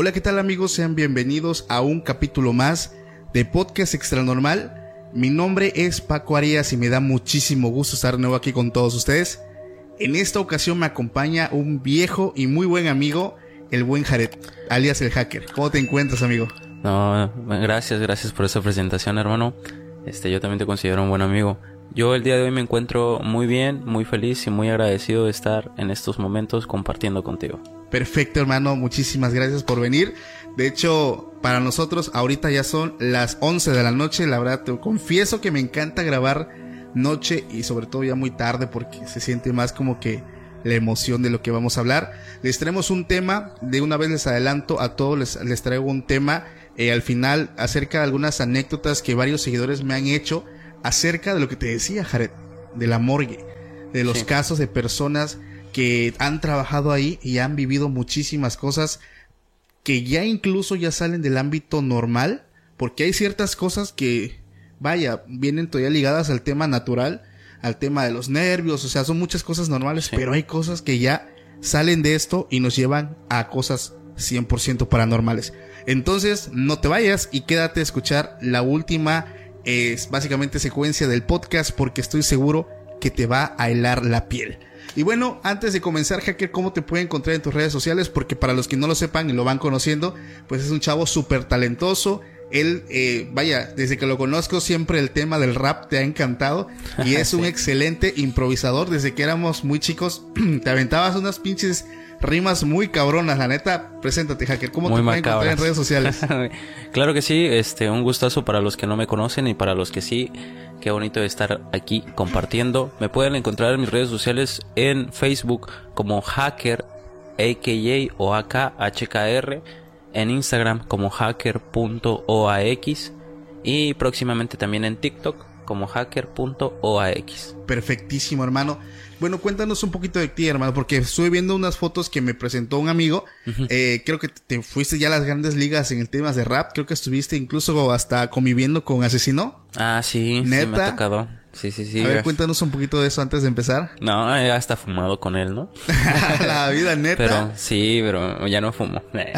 Hola, ¿qué tal amigos? Sean bienvenidos a un capítulo más de Podcast Extra Normal. Mi nombre es Paco Arias y me da muchísimo gusto estar de nuevo aquí con todos ustedes. En esta ocasión me acompaña un viejo y muy buen amigo, el buen Jared, alias el hacker. ¿Cómo te encuentras, amigo? No, gracias, gracias por esa presentación, hermano. Este, yo también te considero un buen amigo. Yo el día de hoy me encuentro muy bien, muy feliz y muy agradecido de estar en estos momentos compartiendo contigo. Perfecto, hermano. Muchísimas gracias por venir. De hecho, para nosotros ahorita ya son las 11 de la noche. La verdad, te confieso que me encanta grabar noche y sobre todo ya muy tarde porque se siente más como que la emoción de lo que vamos a hablar. Les traemos un tema, de una vez les adelanto a todos, les, les traigo un tema eh, al final acerca de algunas anécdotas que varios seguidores me han hecho acerca de lo que te decía, Jared, de la morgue, de los Sí. casos de personas que han trabajado ahí y han vivido muchísimas cosas que ya incluso ya salen del ámbito normal, porque hay ciertas cosas que, vaya, vienen todavía ligadas al tema natural, al tema de los nervios, o sea, son muchas cosas normales, Sí. pero hay cosas que ya salen de esto y nos llevan a cosas 100% paranormales. Entonces, no te vayas y quédate a escuchar la última, es básicamente secuencia del podcast, porque estoy seguro que te va a helar la piel. Y bueno, antes de comenzar, Hacker, ¿cómo te pueden encontrar en tus redes sociales? Porque para los que no lo sepan y lo van conociendo, pues es un chavo súper talentoso. Él, eh, vaya, desde que lo conozco siempre el tema del rap te ha encantado y es un excelente improvisador. Desde que éramos muy chicos, te aventabas unas pinches rimas muy cabronas. La neta, preséntate, Hacker. ¿Cómo Muy te pueden encontrar en redes sociales? claro que sí, este, un gustazo para los que no me conocen y para los que sí. Qué bonito estar aquí compartiendo. Me pueden encontrar en mis redes sociales en Facebook como hacker, AKA o AKHKR, en Instagram como hacker.oax y próximamente también en TikTok como hacker.oax. Perfectísimo, hermano. Bueno, cuéntanos un poquito de ti, hermano, porque estuve viendo unas fotos que me presentó un amigo. Eh, creo que te fuiste ya a las grandes ligas en el tema de rap. Creo que estuviste incluso hasta conviviendo con Asesino. Ah, sí, sí me ¿Neta? ha tocado. Sí, sí, sí. a ver, cuéntanos un poquito de eso antes de empezar. No, he hasta fumado con él, ¿no? la vida neta. Pero sí, pero ya no fumo. Bien.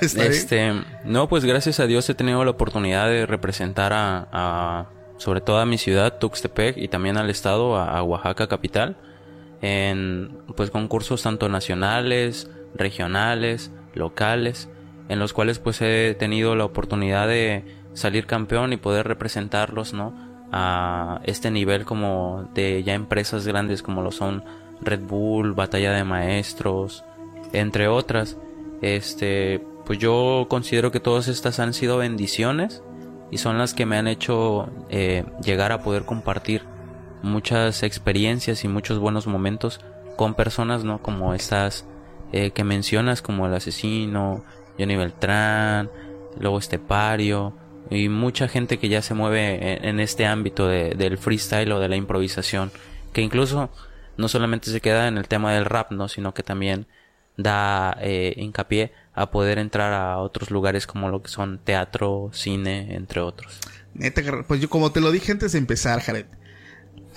este, no, pues gracias a Dios he tenido la oportunidad de representar a, a- sobre todo a mi ciudad, Tuxtepec, y también al estado, a, a Oaxaca capital, en pues concursos tanto nacionales, regionales, locales, en los cuales pues he tenido la oportunidad de salir campeón y poder representarlos, ¿no? A este nivel como de ya empresas grandes como lo son Red Bull, Batalla de Maestros, entre otras. Este, pues yo considero que todas estas han sido bendiciones y son las que me han hecho eh, llegar a poder compartir muchas experiencias y muchos buenos momentos con personas, ¿no? Como estas eh, que mencionas, como el asesino, Johnny Beltrán, luego Estepario y mucha gente que ya se mueve en, este ámbito de- del freestyle o de la improvisación, que incluso no solamente se queda en el tema del rap, ¿no? Sino que también da eh, hincapié a poder entrar a otros lugares como lo que son teatro, cine, entre otros. Neta, pues yo como te lo dije antes de empezar, Jared.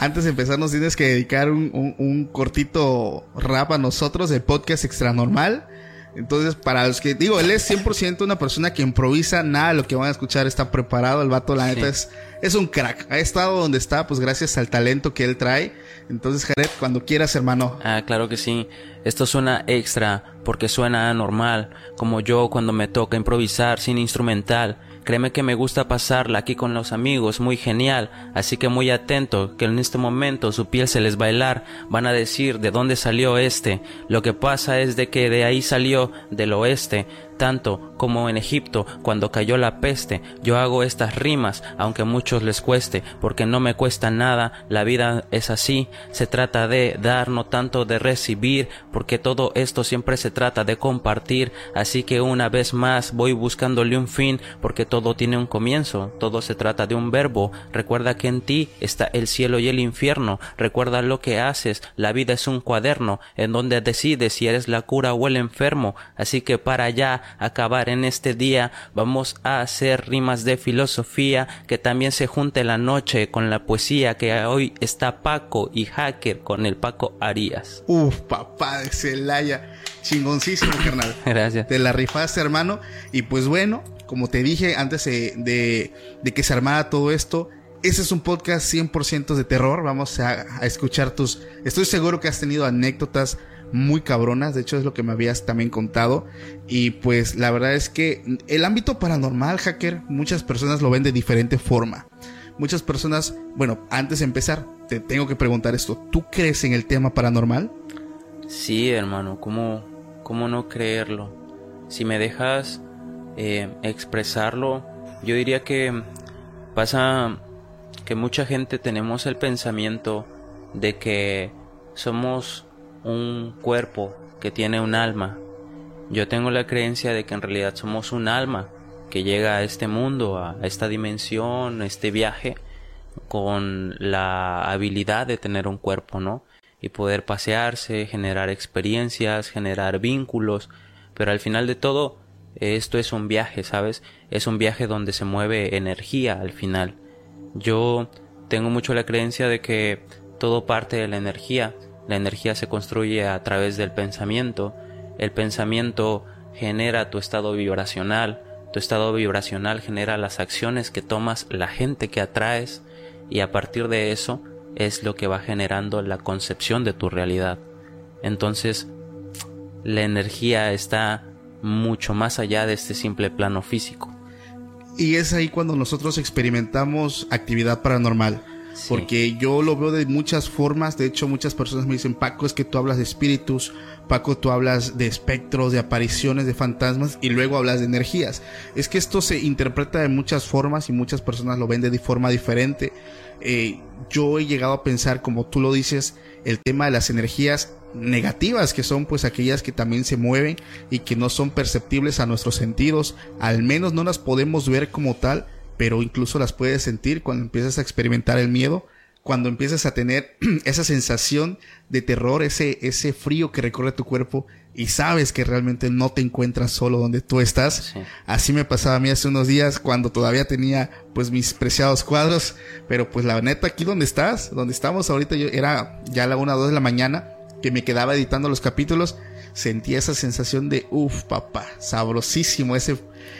Antes de empezar nos tienes que dedicar un, un- un cortito rap a nosotros de podcast extra normal. Entonces, para los que digo, él es 100% una persona que improvisa, nada de lo que van a escuchar está preparado. El vato, la Sí. neta, es es un crack. Ha estado donde está, pues gracias al talento que él trae. Entonces, Jared, cuando quieras, hermano. Ah, claro que sí. Esto suena extra porque suena anormal, como yo cuando me toca improvisar sin instrumental. Créeme que me gusta pasarla aquí con los amigos, muy genial, así que muy atento, que en este momento su piel se les helar, van a decir de dónde salió este. Lo que pasa es de que de ahí salió, del oeste, tanto como en Egipto cuando cayó la peste. Yo hago estas rimas, aunque muchos les cueste, porque no me cuesta nada, la vida es así, se trata de dar, no tanto de recibir, porque todo esto siempre se trata de compartir, así que una vez más voy buscándole un fin, porque todo tiene un comienzo, todo se trata de un verbo, recuerda que en ti está el cielo y el infierno, recuerda lo que haces, la vida es un cuaderno, en donde decides si eres la cura o el enfermo, así que para allá acabar en este día, vamos a hacer rimas de filosofía, que también se junte la noche con la poesía, que hoy está Paco y Hacker con el Paco Arias. Uf, papá de Celaya, chingoncísimo, carnal. Gracias. Te la rifaste, hermano. Y pues bueno, como te dije antes de, de, que se armara todo esto, ese es un podcast 100% de terror. Vamos a, a, escuchar tus... Estoy seguro que has tenido anécdotas muy cabronas, de hecho es lo que me habías también contado. Y pues la verdad es que el ámbito paranormal, hacker, muchas personas lo ven de diferente forma. Muchas personas, bueno, antes de empezar, te tengo que preguntar esto, ¿tú crees en el tema paranormal? Sí, hermano, ¿cómo, cómo no creerlo? Si me dejas eh, expresarlo, yo diría que pasa que mucha gente tenemos el pensamiento de que somos un cuerpo que tiene un alma. Yo tengo la creencia de que en realidad somos un alma que llega a este mundo, a esta dimensión, a este viaje, con la habilidad de tener un cuerpo, ¿no? Y poder pasearse, generar experiencias, generar vínculos, pero al final de todo, esto es un viaje, ¿sabes? Es un viaje donde se mueve energía al final. Yo tengo mucho la creencia de que todo parte de la energía, la energía se construye a través del pensamiento. El pensamiento genera tu estado vibracional. Tu estado vibracional genera las acciones que tomas, la gente que atraes y a partir de eso es lo que va generando la concepción de tu realidad. Entonces, la energía está mucho más allá de este simple plano físico. Y es ahí cuando nosotros experimentamos actividad paranormal. Porque yo lo veo de muchas formas. De hecho, muchas personas me dicen, Paco, es que tú hablas de espíritus. Paco, tú hablas de espectros, de apariciones, de fantasmas. Y luego hablas de energías. Es que esto se interpreta de muchas formas y muchas personas lo ven de forma diferente. Eh, yo he llegado a pensar, como tú lo dices, el tema de las energías negativas que son pues aquellas que también se mueven y que no son perceptibles a nuestros sentidos al menos no las podemos ver como tal pero incluso las puedes sentir cuando empiezas a experimentar el miedo, cuando empiezas a tener esa sensación de terror, ese, ese frío que recorre tu cuerpo y sabes que realmente no te encuentras solo donde tú estás. Así me pasaba a mí hace unos días cuando todavía tenía pues mis preciados cuadros, pero pues la neta aquí donde estás, donde estamos ahorita yo era ya la una o dos de la mañana que me quedaba editando los capítulos, sentía esa sensación de uff papá, sabrosísimo ese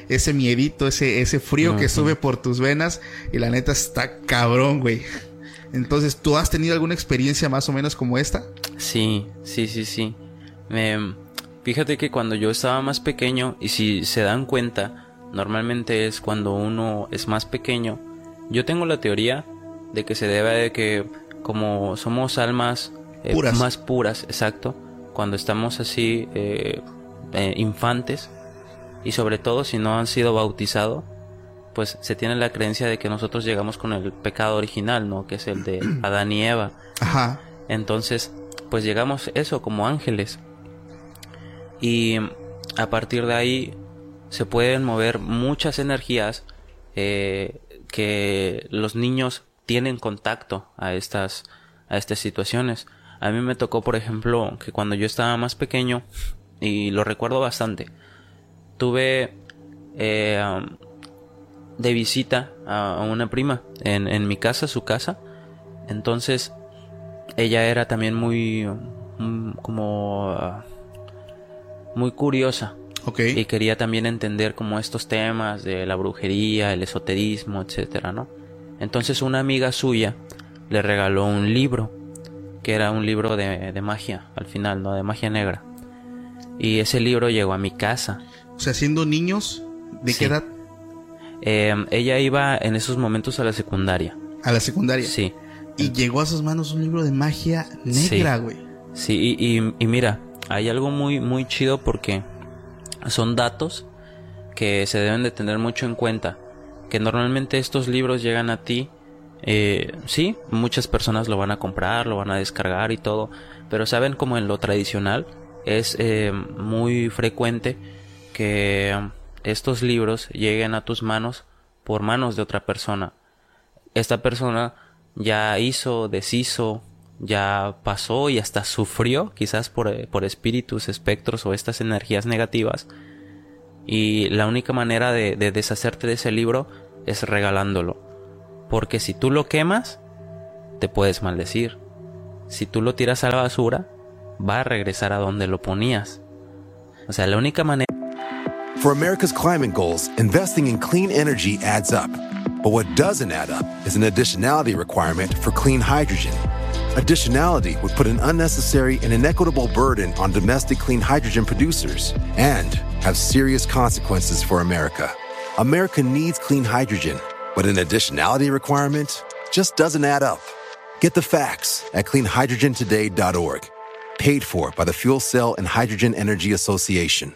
ese miedito, ese, ese frío que sube por tus venas y la neta está cabrón, güey. Entonces, ¿tú has tenido alguna experiencia más o menos como esta? Sí, sí, sí, sí. fíjate que cuando yo estaba más pequeño, y si se dan cuenta, normalmente es cuando uno es más pequeño, yo tengo la teoría de que se debe de que como somos almas eh, más puras, exacto, cuando estamos así eh, eh, infantes, y sobre todo si no han sido bautizados, pues se tiene la creencia de que nosotros llegamos con el pecado original, ¿no? Que es el de Adán y Eva. Ajá. Entonces, pues llegamos eso como ángeles. Y a partir de ahí se pueden mover muchas energías eh, que los niños tienen contacto a estas a estas situaciones. A mí me tocó, por ejemplo, que cuando yo estaba más pequeño y lo recuerdo bastante tuve eh, um, de visita a una prima en, mi casa, su casa. Entonces, ella era también muy, mm, como, uh, muy curiosa. Y quería también entender como estos temas de la brujería, el esoterismo, etcétera, ¿no? Entonces una amiga suya le regaló un libro, que era un libro de, de magia, al final, ¿no? De magia negra. Y ese libro llegó a mi casa. O sea, siendo niños, ¿de Sí. qué edad? Eh, ella iba en esos momentos a la secundaria. A la secundaria. Sí, Y llegó a sus manos un libro de magia negra, güey. sí, y, y- y mira, hay algo muy, muy chido porque son datos que se deben de tener mucho en cuenta. Que normalmente estos libros llegan a ti, eh, sí, muchas personas lo van a comprar, lo van a descargar y todo, pero saben como en lo tradicional es eh, muy frecuente que estos libros lleguen a tus manos por manos de otra persona. Esta persona ya hizo, deshizo, ya pasó y hasta sufrió, quizás por, eh, por espíritus, espectros o estas energías negativas. Y la única manera de deshacerte de ese libro es regalándolo. Porque si tú lo quemas, te puedes maldecir. Si tú lo tiras a la basura, va a regresar a donde lo ponías. O sea, la única manera... For America's climate goals, investing in clean energy adds up. But what doesn't add up is an additionality requirement for clean hydrogen. Additionality would put an unnecessary and inequitable burden on domestic clean hydrogen producers and have serious consequences for America. America needs clean hydrogen, but an additionality requirement just doesn't add up. Get the facts at cleanhydrogentoday.org. Paid for by the Fuel Cell and Hydrogen Energy Association.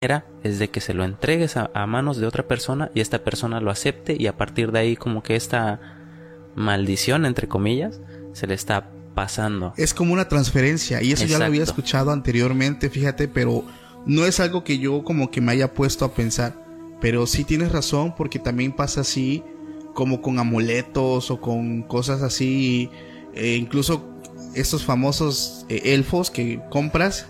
Es de que se lo entregues a, a manos de otra persona y esta persona lo acepte y a partir de ahí como que esta maldición entre comillas se le está pasando. Es como una transferencia y eso ya lo había escuchado anteriormente, fíjate, pero no es algo que yo como que me haya puesto a pensar. Pero sí tienes razón porque también pasa así como con amuletos o con cosas así, eh, incluso estos famosos eh, elfos que compras,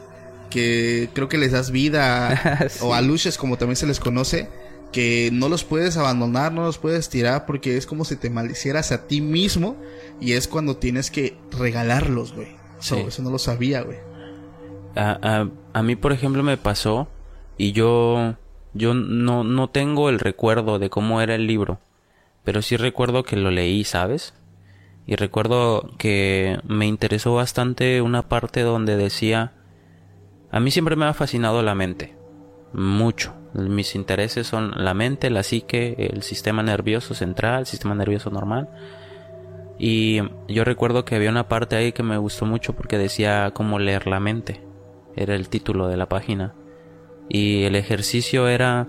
que creo que les das vida Sí. o aluches como también se les conoce, que no los puedes abandonar, no los puedes tirar porque es como si te maldicieras a ti mismo y es cuando tienes que regalarlos, güey. So. Eso no lo sabía, güey. A, a- a mí, por ejemplo, me pasó y yo, yo no, no tengo el recuerdo de cómo era el libro, pero sí recuerdo que lo leí, ¿sabes? Y recuerdo que me interesó bastante una parte donde decía, a mí siempre me ha fascinado la mente, mucho. Mis intereses son la mente, la psique, el sistema nervioso central, el sistema nervioso normal. Y yo recuerdo que había una parte ahí que me gustó mucho porque decía cómo leer la mente. Era el título de la página. Y el ejercicio era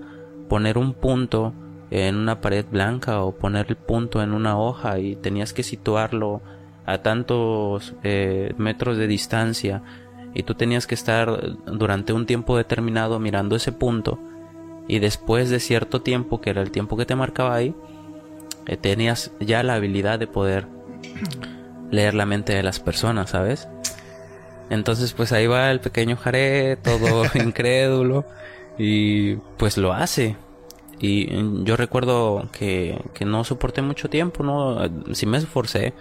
poner un punto en una pared blanca o poner el punto en una hoja y tenías que situarlo a tantos eh, metros de distancia y tú tenías que estar durante un tiempo determinado mirando ese punto y después de cierto tiempo que era el tiempo que te marcaba ahí eh, tenías ya la habilidad de poder leer la mente de las personas, ¿sabes? Entonces pues ahí va el pequeño Jared, todo incrédulo y pues lo hace. Y mm, yo recuerdo que, que no soporté mucho tiempo, ¿no? Sí me esforcé,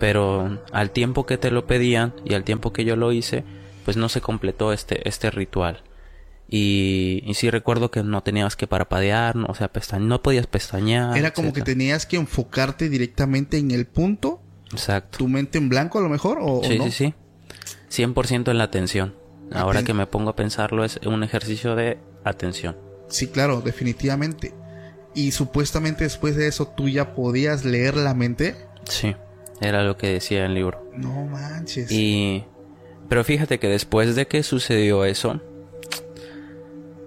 pero al tiempo que te lo pedían y al tiempo que yo lo hice, pues no se completó este, este ritual. Y, y sí recuerdo que no tenías que parapadear, no, o sea, no podías pestañear. Era como que tenías que enfocarte directamente en el punto, Exacto. tu mente en blanco a lo mejor, o, o Sí, no. sí, sí. 100% en la atención. Ahora que me pongo a pensarlo es un ejercicio de atención. Sí, claro, definitivamente. Y supuestamente después de eso tú ya podías leer la mente. Sí, era lo que decía el libro. No manches. Y... Pero fíjate que después de que sucedió eso,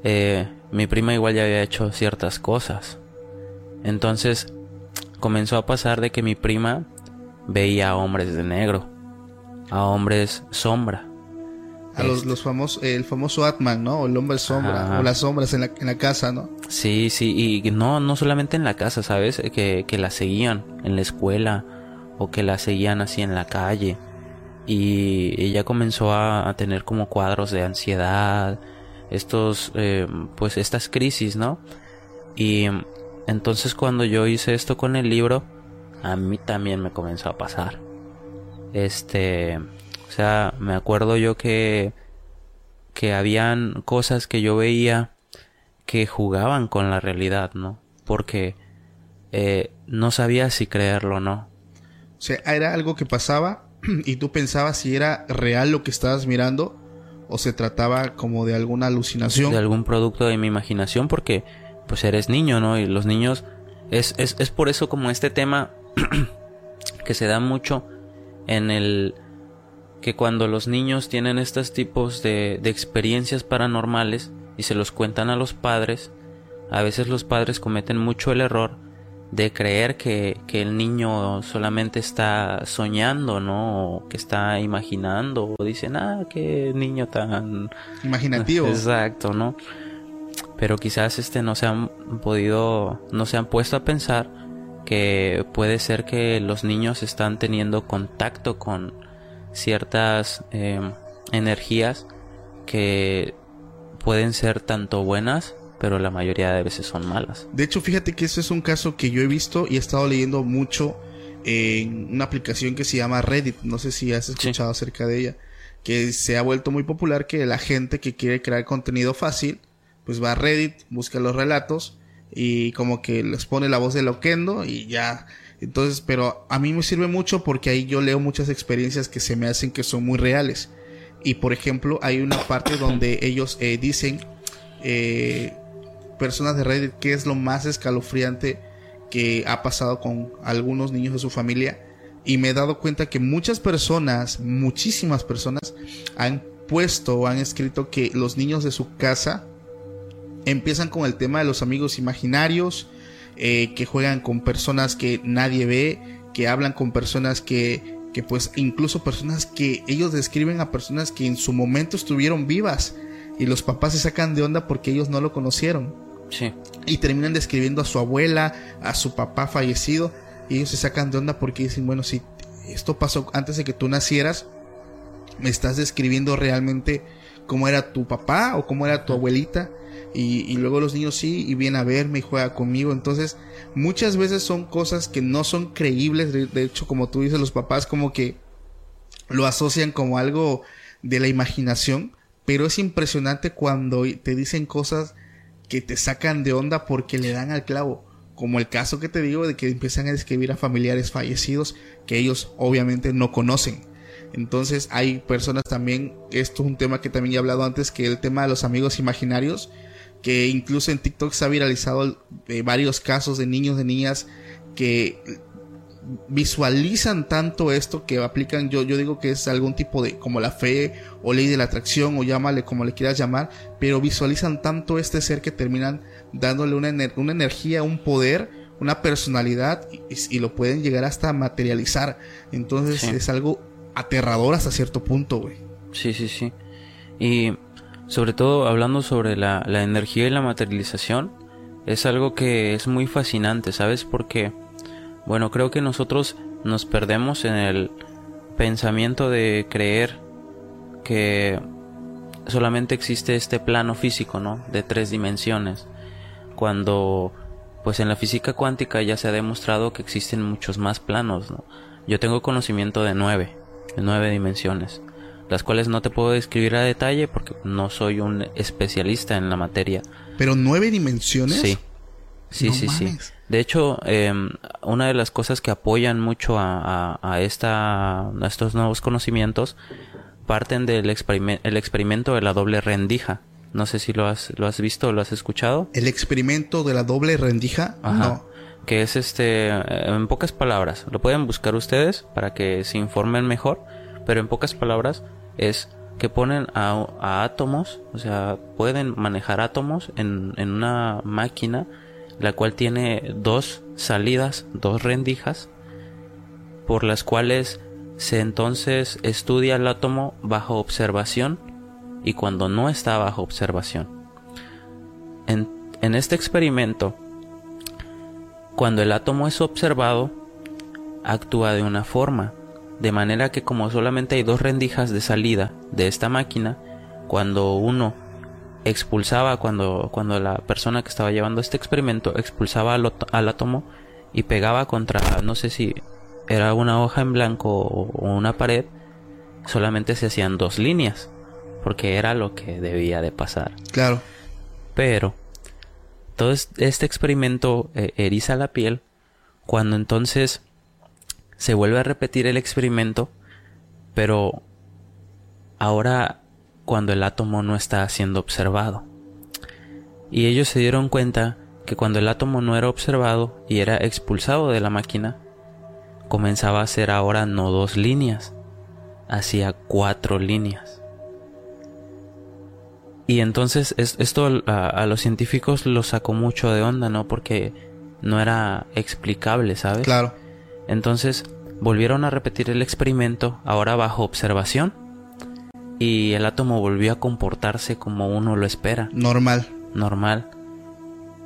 eh, mi prima igual ya había hecho ciertas cosas. Entonces comenzó a pasar de que mi prima veía a hombres de negro, a hombres sombra. A los, Este. los famosos, el famoso Atman, ¿no? El hombre sombra, Ajá. o las sombras en la, en la casa, ¿no? Sí, sí, y no, no solamente en la casa, ¿sabes? Que, que la seguían en la escuela o que la seguían así en la calle. Y ella comenzó a, tener como cuadros de ansiedad, estos, eh, pues estas crisis, ¿no? Y entonces cuando yo hice esto con el libro, a mí también me comenzó a pasar. Este, o sea, me acuerdo yo que, que habían cosas que yo veía que jugaban con la realidad, ¿no? Porque eh, no sabía si creerlo o no. O sea, era algo que pasaba y tú pensabas si era real lo que estabas mirando o se trataba como de alguna alucinación. De algún producto de mi imaginación, porque pues eres niño, ¿no? Y los niños... Es, es, es por eso como este tema que se da mucho en el... que cuando los niños tienen estos tipos de, de experiencias paranormales y se los cuentan a los padres, a veces los padres cometen mucho el error de creer que, que el niño solamente está soñando, ¿no? O que está imaginando, o dicen, ah, qué niño tan Imaginativo. Exacto, ¿no? Pero quizás este no se han podido, no se han puesto a pensar que puede ser que los niños están teniendo contacto con ciertas eh, energías que pueden ser tanto buenas, pero la mayoría de veces son malas. De hecho, fíjate que eso es un caso que yo he visto y he estado leyendo mucho en una aplicación que se llama Reddit. No sé si has escuchado acerca de ella. Que se ha vuelto muy popular que la gente que quiere crear contenido fácil, pues va a Reddit, busca los relatos y como que les pone la voz de Loquendo y ya. Entonces, pero a mí me sirve mucho porque ahí yo leo muchas experiencias que se me hacen que son muy reales. Y por ejemplo, hay una parte donde ellos eh, dicen, eh, personas de Reddit, qué es lo más escalofriante que ha pasado con algunos niños de su familia. Y me he dado cuenta que muchas personas, muchísimas personas, han puesto o han escrito que los niños de su casa empiezan con el tema de los amigos imaginarios, eh, que juegan con personas que nadie ve, que hablan con personas que, que pues incluso personas que ellos describen a personas que en su momento estuvieron vivas y los papás se sacan de onda porque ellos no lo conocieron Sí, y terminan describiendo a su abuela, a su papá fallecido y ellos se sacan de onda porque dicen, bueno, si esto pasó antes de que tú nacieras, me estás describiendo realmente cómo era tu papá o cómo era tu abuelita y, y luego los niños sí y viene a verme y juega conmigo entonces muchas veces son cosas que no son creíbles de, de hecho como tú dices los papás como que lo asocian como algo de la imaginación pero es impresionante cuando te dicen cosas que te sacan de onda porque le dan al clavo como el caso que te digo de que empiezan a describir a familiares fallecidos que ellos obviamente no conocen. Entonces hay personas también, esto es un tema que también he hablado antes, que el tema de los amigos imaginarios, que incluso en TikTok se ha viralizado eh, varios casos de niños, de niñas que visualizan tanto esto que aplican, yo, yo digo que es algún tipo de, como la fe o ley de la atracción o llámale como le quieras llamar, pero visualizan tanto este ser que terminan dándole una, ener- una energía, un poder, una personalidad y, y lo pueden llegar hasta materializar. Entonces Sí. es algo aterrador hasta cierto punto, güey. sí, sí, sí. Y sobre todo hablando sobre la, la energía y la materialización, es algo que es muy fascinante, ¿sabes? Porque, bueno, creo que nosotros nos perdemos en el pensamiento de creer que solamente existe este plano físico, ¿no? De tres dimensiones. Cuando, pues en la física cuántica ya se ha demostrado que existen muchos más planos, ¿no? Yo tengo conocimiento de nueve, de nueve dimensiones, las cuales no te puedo describir a detalle porque no soy un especialista en la materia. Pero nueve dimensiones. Sí. Sí, No sí, sí. De hecho, eh, una de las cosas que apoyan mucho a, a- a esta, a estos nuevos conocimientos parten del el experimento de la doble rendija. No sé si lo has, lo has visto o lo has escuchado. El experimento de la doble rendija. Ajá. No. Que es este, eh, en pocas palabras, lo pueden buscar ustedes para que se informen mejor, pero en pocas palabras es que ponen a, a átomos, o sea, pueden manejar átomos en, en una máquina, la cual tiene dos salidas, dos rendijas, por las cuales se entonces estudia el átomo bajo observación y cuando no está bajo observación. En, este experimento, cuando el átomo es observado, actúa de una forma, de manera que como solamente hay dos rendijas de salida de esta máquina, cuando uno expulsaba, cuando, cuando la persona que estaba llevando este experimento expulsaba al, al átomo y pegaba contra, no sé si era una hoja en blanco o una pared, solamente se hacían dos líneas, porque era lo que debía de pasar. Claro. Pero todo este experimento eh, eriza la piel cuando entonces se vuelve a repetir el experimento, pero ahora cuando el átomo no está siendo observado. Y ellos se dieron cuenta que cuando el átomo no era observado y era expulsado de la máquina, comenzaba a ser ahora no dos líneas, hacía cuatro líneas. Y entonces esto a, a, los científicos lo sacó mucho de onda, ¿no? Porque no era explicable, ¿sabes? Claro. Entonces volvieron a repetir el experimento, ahora bajo observación, y el átomo volvió a comportarse como uno lo espera. Normal. Normal.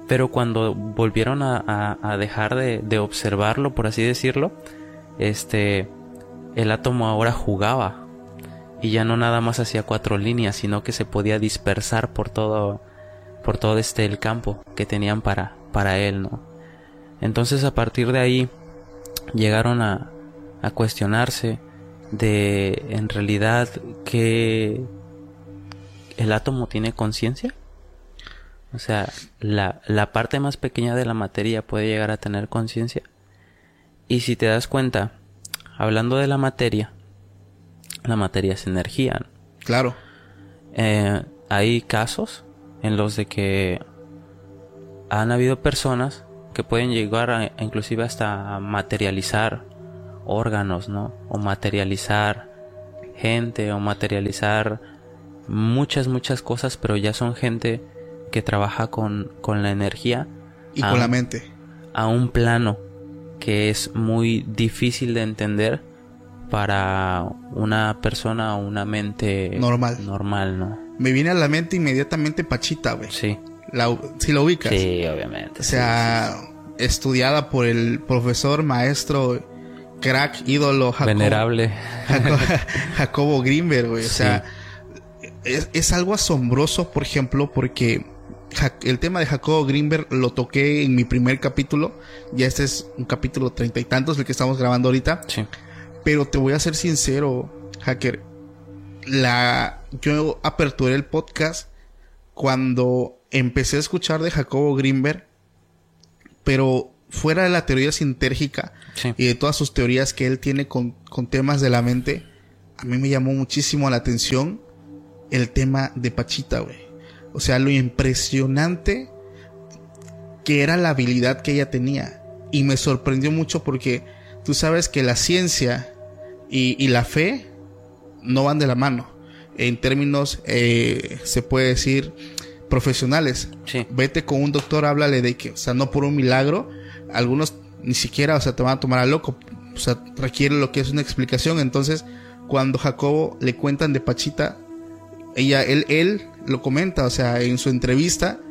Pero cuando volvieron a, a, dejar de, de, observarlo, por así decirlo, este, el átomo ahora jugaba y ya no nada más hacía cuatro líneas, sino que se podía dispersar por todo, por todo este el campo que tenían para, para él, ¿no? Entonces a partir de ahí llegaron a, a cuestionarse de en realidad que el átomo tiene conciencia. O sea, la, la, parte más pequeña de la materia puede llegar a tener conciencia. Y si te das cuenta, hablando de la materia, la materia es energía. Claro. Eh, hay casos en los de que han habido personas que pueden llegar a, inclusive hasta materializar órganos, ¿no? O materializar gente o materializar muchas, muchas cosas, pero ya son gente que trabaja con, con la energía. Y con la mente. A un plano que es muy difícil de entender para una persona o una mente normal. Normal, ¿no? Me viene a la mente inmediatamente Pachita, güey. Sí. La, si lo ubicas. Sí, obviamente. O sea, sí, sí, sí. estudiada por el profesor, maestro, crack, ídolo, Jacobo, venerable. Jacobo, Jacobo Greenberg, güey. O sea, es, es, algo asombroso, por ejemplo, porque el tema de Jacobo Greenberg lo toqué en mi primer capítulo. Ya este es un capítulo treinta y tantos, el que estamos grabando ahorita. Sí. Pero te voy a ser sincero, hacker. La, yo aperturé el podcast cuando empecé a escuchar de Jacobo Greenberg, pero fuera de la teoría sintérgica sí. y de todas sus teorías que él tiene con, con, temas de la mente, a mí me llamó muchísimo la atención el tema de Pachita, güey. O sea, lo impresionante que era la habilidad que ella tenía. Y me sorprendió mucho porque tú sabes que la ciencia y, y la fe no van de la mano. En términos, eh, se puede decir, profesionales. Sí. Vete con un doctor, háblale de que, o sea, no por un milagro, algunos ni siquiera, o sea, te van a tomar a loco. O sea, requiere lo que es una explicación. Entonces, cuando Jacobo le cuentan de Pachita, ella, él, él lo comenta, o sea, en su entrevista,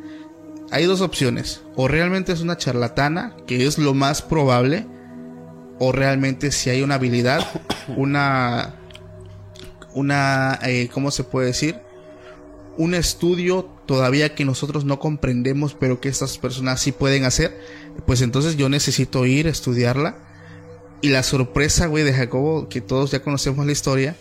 hay dos opciones. O realmente es una charlatana, que es lo más probable, o realmente si hay una habilidad, una, una, eh, ¿cómo se puede decir? Un estudio todavía que nosotros no comprendemos, pero que estas personas sí pueden hacer, pues entonces yo necesito ir a estudiarla. Y la sorpresa, güey, de Jacobo, que todos ya conocemos la historia,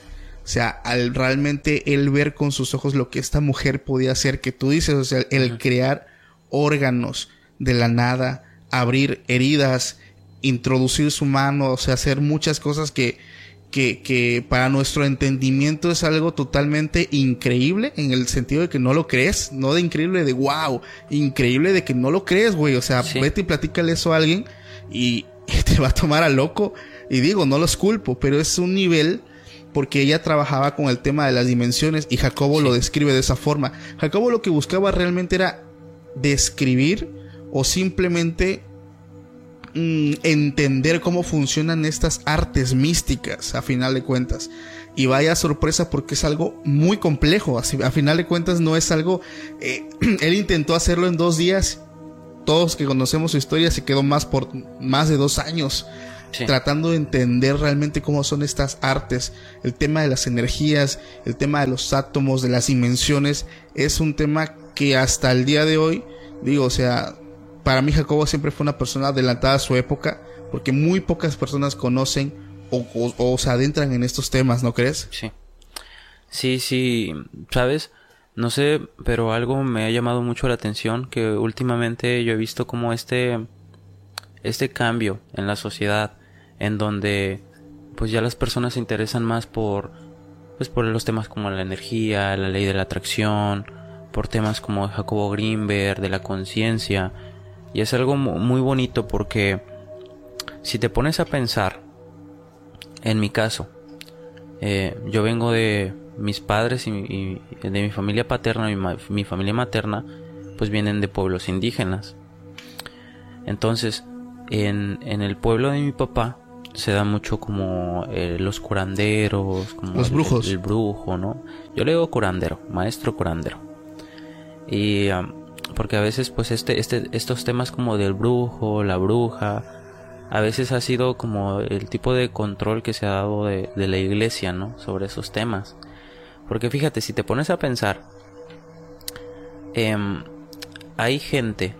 o sea, al realmente él ver con sus ojos lo que esta mujer podía hacer, que tú dices, o sea, el uh -huh. crear órganos de la nada, abrir heridas, introducir su mano, o sea, hacer muchas cosas que, que, que para nuestro entendimiento es algo totalmente increíble, en el sentido de que no lo crees, no de increíble de wow, increíble de que no lo crees, güey, o sea, Sí. vete y platícale eso a alguien y, y te va a tomar a loco. Y digo, no los culpo, pero es un nivel porque ella trabajaba con el tema de las dimensiones y Jacobo lo describe de esa forma. Jacobo lo que buscaba realmente era describir o simplemente mm, entender cómo funcionan estas artes místicas a final de cuentas. Y vaya sorpresa porque es algo muy complejo. Así, a final de cuentas no es algo... eh, él intentó hacerlo en dos días. Todos que conocemos su historia se quedó más por más de dos años Sí. tratando de entender realmente cómo son estas artes. El tema de las energías, el tema de los átomos, de las dimensiones, es un tema que hasta el día de hoy, digo, o sea, para mí Jacobo siempre fue una persona adelantada a su época, porque muy pocas personas conocen o, o- se adentran en estos temas, ¿no crees? Sí. Sí, sí, ¿sabes? No sé, pero algo me ha llamado mucho la atención que últimamente yo he visto como este este cambio en la sociedad en donde pues ya las personas se interesan más por pues por los temas como la energía, la ley de la atracción, por temas como Jacobo Greenberg, de la conciencia, y es algo mu- muy bonito porque si te pones a pensar en mi caso, eh, yo vengo de mis padres y, y de mi familia paterna, mi, ma- mi familia materna, pues vienen de pueblos indígenas. Entonces, en, en el pueblo de mi papá se da mucho como eh, los curanderos, como Los el- brujos. El, brujo, ¿no? Yo le digo curandero, maestro curandero. Y porque a veces pues este, este, estos temas como del brujo, la bruja, a veces ha sido como el tipo de control que se ha dado de, de la iglesia, ¿no? Sobre esos temas. Porque fíjate, si te pones a pensar, em, hay gente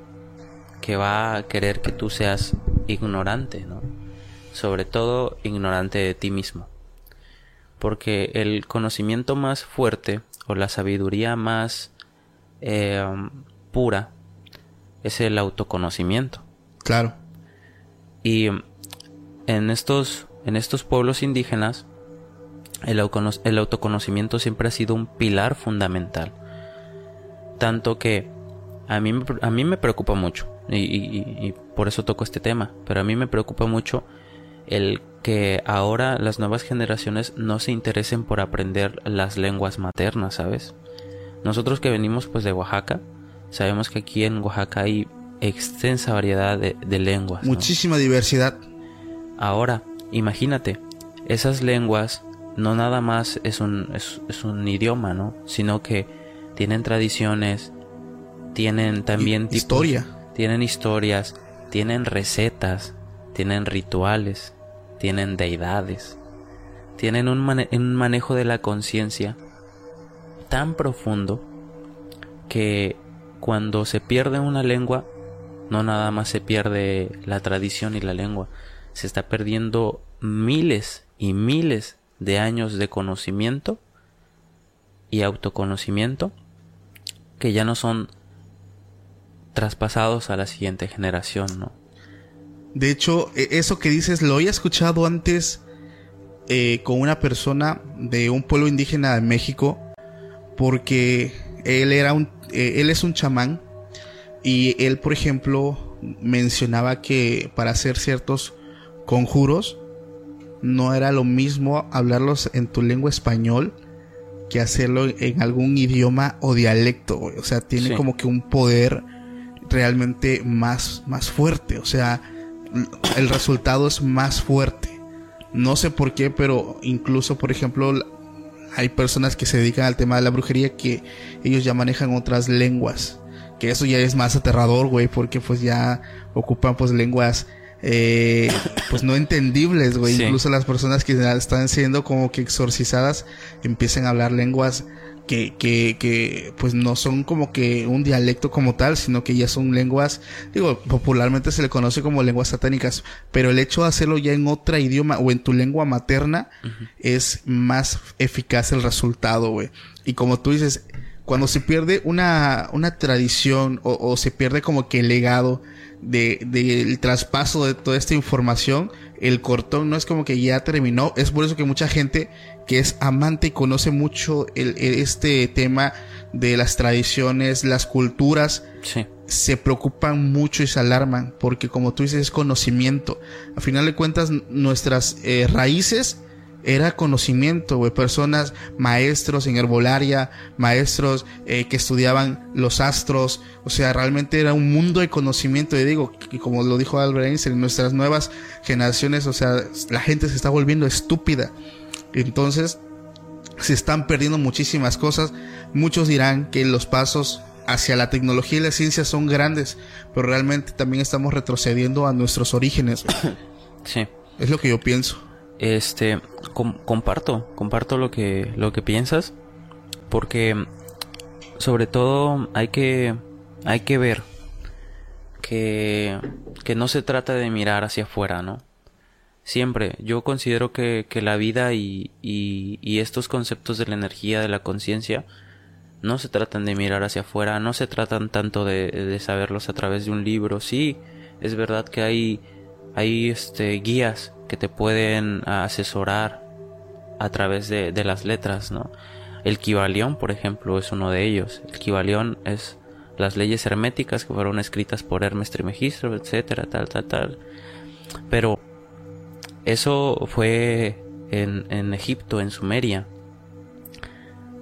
que va a querer que tú seas ignorante, ¿no? Sobre todo ignorante de ti mismo. Porque el conocimiento más fuerte o la sabiduría más em, pura es el autoconocimiento. Claro. Y en estos, en estos pueblos indígenas, el, autocono- el autoconocimiento siempre ha sido un pilar fundamental. Tanto que a mí, a mí me preocupa mucho, y, y- y por eso toco este tema, pero a mí me preocupa mucho el que ahora las nuevas generaciones no se interesen por aprender las lenguas maternas, ¿sabes? Nosotros que venimos pues de Oaxaca, sabemos que aquí en Oaxaca hay extensa variedad de, de lenguas. ¿no? Muchísima diversidad. Ahora, imagínate, esas lenguas no nada más es un, es, es un idioma, ¿no? Sino que tienen tradiciones, tienen también tipos- historia. tienen historias, tienen recetas, tienen rituales, tienen deidades, tienen un, mane- un manejo de la conciencia tan profundo que cuando se pierde una lengua, no nada más se pierde la tradición y la lengua, se está perdiendo miles y miles de años de conocimiento y autoconocimiento que ya no son traspasados a la siguiente generación, ¿no? De hecho, e- eso que dices lo había escuchado antes eh, con una persona de un pueblo indígena de México, porque él era un, eh, él es un chamán y él, por ejemplo, mencionaba que para hacer ciertos conjuros no era lo mismo hablarlos en tu lengua español que hacerlo en algún idioma o dialecto, o sea, tiene Sí. como que un poder realmente más, más fuerte. O sea, el resultado es más fuerte. No sé por qué, pero incluso, por ejemplo, hay personas que se dedican al tema de la brujería que ellos ya manejan otras lenguas. Que eso ya es más aterrador, güey, porque pues ya ocupan pues lenguas eh, pues no entendibles, güey. Sí. Incluso las personas que ya están siendo como que exorcizadas empiezan a hablar lenguas que, que, que pues no son como que un dialecto como tal, sino que ya son lenguas, digo, popularmente se le conoce como lenguas satánicas, pero el hecho de hacerlo ya en otra idioma o en tu lengua materna es más eficaz el resultado, güey. Y como tú dices, cuando se pierde una, una tradición o, o se pierde como que el legado de, del traspaso de toda esta información, el cortón no es como que ya terminó. Es por eso que mucha gente que es amante y conoce mucho el, el- este tema de las tradiciones, las culturas, Sí, se preocupan mucho y se alarman porque como tú dices es conocimiento. A final de cuentas nuestras eh, raíces era conocimiento, güey. Personas, maestros en herbolaria, maestros eh, que estudiaban los astros. O sea, realmente era un mundo de conocimiento. Y digo, que como lo dijo Albert Einstein, nuestras nuevas generaciones, o sea, la gente se está volviendo estúpida. Entonces, se están perdiendo muchísimas cosas. Muchos dirán que los pasos hacia la tecnología y la ciencia son grandes, pero realmente también estamos retrocediendo a nuestros orígenes. Sí. Es lo que yo pienso. Este, com- comparto, comparto lo que, lo que piensas, porque sobre todo hay que, hay que ver que, que no se trata de mirar hacia afuera, ¿no? Siempre, yo considero que, que la vida y, y, y estos conceptos de la energía, de la conciencia, no se tratan de mirar hacia afuera, no se tratan tanto de, de saberlos a través de un libro. Sí, es verdad que hay, hay este, guías que te pueden asesorar a través de, de las letras, ¿no? El Kibalión, por ejemplo, es uno de ellos. El Kibalión es las leyes herméticas que fueron escritas por Hermes Trismegisto, etcétera, tal, tal, tal. Pero eso fue en, en Egipto, en Sumeria.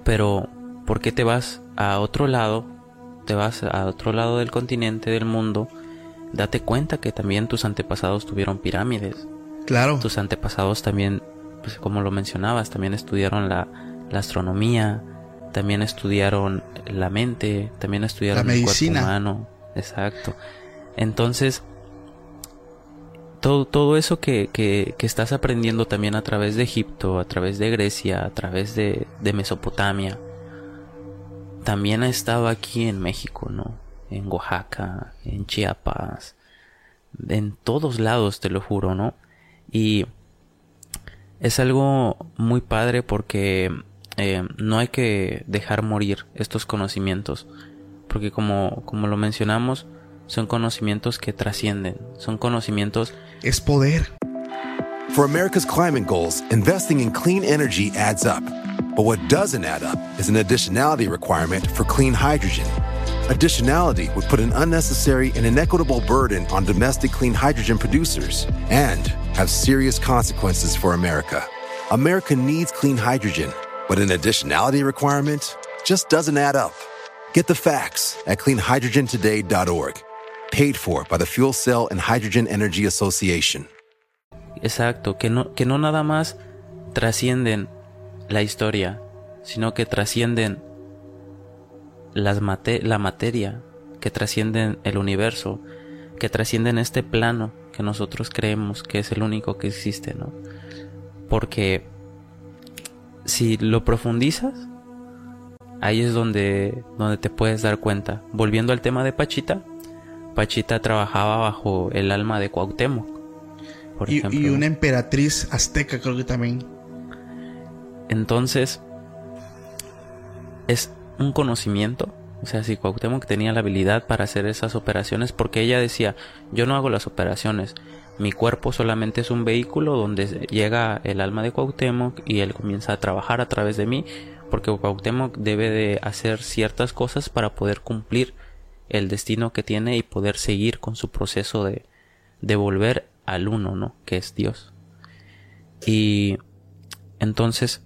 Pero, ¿por qué te vas a otro lado? Te vas a otro lado del continente, del mundo. Date cuenta que también tus antepasados tuvieron pirámides. Claro. Tus antepasados también, pues como lo mencionabas, también estudiaron la, la astronomía, también estudiaron la mente, también estudiaron La el cuerpo humano. Exacto. Entonces, todo, eso que, que, estás aprendiendo también a través de Egipto, a través de Grecia, a través de, de Mesopotamia, también ha estado aquí en México, ¿no? En Oaxaca, en Chiapas, en todos lados, te lo juro, ¿no? Y es algo muy padre porque eh, no hay que dejar morir estos conocimientos, porque como, como lo mencionamos, son conocimientos que trascienden, son conocimientos Es poder. For America's climate goals, investing in clean energy adds up. But what doesn't add up is an additionality requirement for clean hydrogen. Additionality would put an unnecessary and inequitable burden on domestic clean hydrogen producers and have serious consequences for America. America needs clean hydrogen, but an additionality requirement just doesn't add up. Get the facts at cleanhydrogentoday.org. Paid for by the Fuel Cell and Hydrogen Energy Association. Exacto, que no, que no nada más trascienden la historia, sino que trascienden las mate- la materia, que trascienden el universo, que trascienden este plano que nosotros creemos que es el único que existe, ¿no? Porque si lo profundizas, ahí es donde, donde te puedes dar cuenta. Volviendo al tema de Pachita, Pachita trabajaba bajo el alma de Cuauhtémoc. Por Y, ejemplo. y una emperatriz azteca creo que también. Entonces, es un conocimiento. O sea, si Cuauhtémoc tenía la habilidad para hacer esas operaciones, porque ella decía, yo no hago las operaciones, mi cuerpo solamente es un vehículo donde llega el alma de Cuauhtémoc y él comienza a trabajar a través de mí, porque Cuauhtémoc debe de hacer ciertas cosas para poder cumplir el destino que tiene y poder seguir con su proceso de, de volver al uno, ¿no? Que es Dios. Y entonces,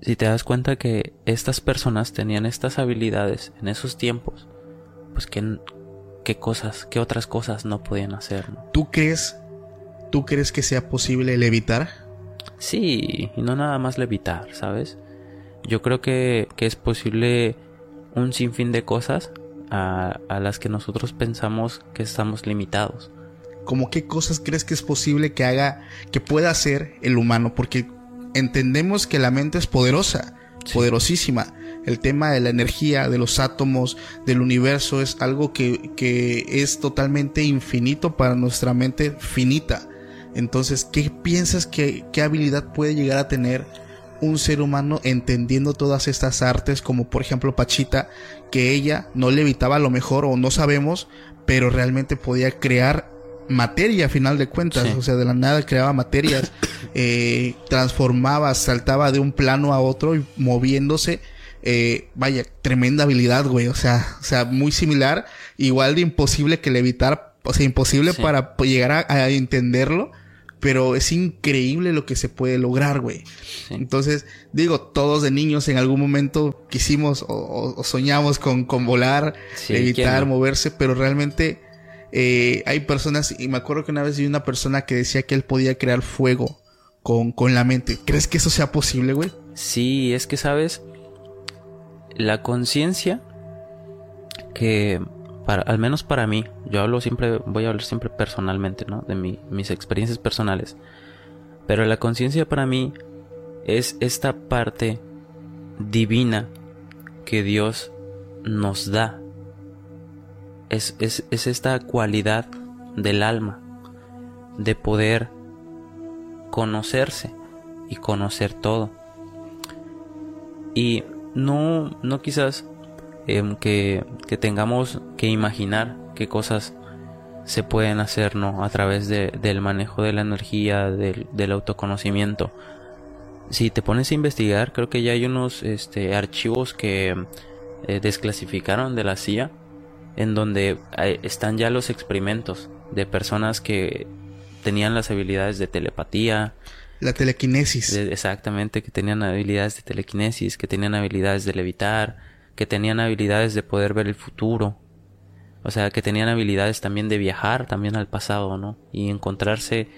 si te das cuenta que estas personas tenían estas habilidades en esos tiempos, pues qué, qué cosas, qué otras cosas no podían hacer, ¿no? ¿Tú crees, tú crees que sea posible levitar? Sí, y no nada más levitar, ¿sabes? Yo creo que, que es posible un sinfín de cosas a, a las que nosotros pensamos que estamos limitados. ¿Cómo qué cosas crees que es posible que haga, que pueda hacer el humano? Porque entendemos que la mente es poderosa, poderosísima. El tema de la energía, de los átomos, del universo es algo que, que es totalmente infinito para nuestra mente finita. Entonces, ¿qué piensas que qué habilidad puede llegar a tener un ser humano entendiendo todas estas artes, como por ejemplo Pachita, que ella no levitaba a lo mejor o no sabemos, pero realmente podía crear materia a final de cuentas, Sí. o sea, de la nada creaba materias, eh, transformaba, saltaba de un plano a otro y moviéndose. eh, vaya, tremenda habilidad, güey. O sea, o sea, muy similar, igual de imposible que levitar, o sea, imposible Sí. para llegar a, a entenderlo, pero es increíble lo que se puede lograr, güey. Sí. Entonces, digo, todos de niños en algún momento quisimos o, soñamos con, con volar, Sí, levitar, ¿quién no? moverse, pero realmente eh, hay personas, y me acuerdo que una vez vi una persona que decía que él podía crear fuego con, con la mente. ¿Crees que eso sea posible, güey? Sí, es que sabes, la conciencia que para, al menos para mí, yo hablo siempre, voy a hablar siempre personalmente, ¿no? De mi, mis experiencias personales. Pero la conciencia para mí es esta parte divina que Dios nos da. Es, es, es esta cualidad del alma de poder conocerse y conocer todo. Y no, no quizás em, que, que, tengamos que imaginar qué cosas se pueden hacer ¿no? a través de, del manejo de la energía, del, del, autoconocimiento. Si te pones a investigar, creo que ya hay unos este, archivos que eh, desclasificaron de la CIA, en donde eh, están ya los experimentos de personas que tenían las habilidades de telepatía, la telequinesis. exactamente, que tenían habilidades de telequinesis, que tenían habilidades de levitar, que tenían habilidades de poder ver el futuro. O sea, que tenían habilidades también de viajar también al pasado, ¿no? Y encontrarse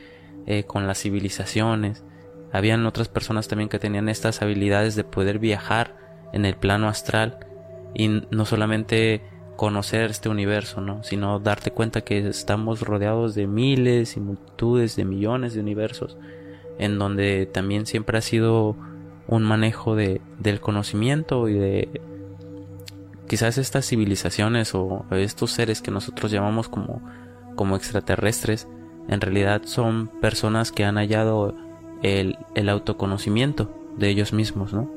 eh, con las civilizaciones. Habían otras personas también que tenían estas habilidades de poder viajar en el plano astral y no solamente conocer este universo, ¿no? Sino darte cuenta que estamos rodeados de miles y multitudes de millones de universos en donde también siempre ha sido un manejo de, del conocimiento y de quizás estas civilizaciones o estos seres que nosotros llamamos como, como extraterrestres, en realidad son personas que han hallado el, el autoconocimiento de ellos mismos, ¿no?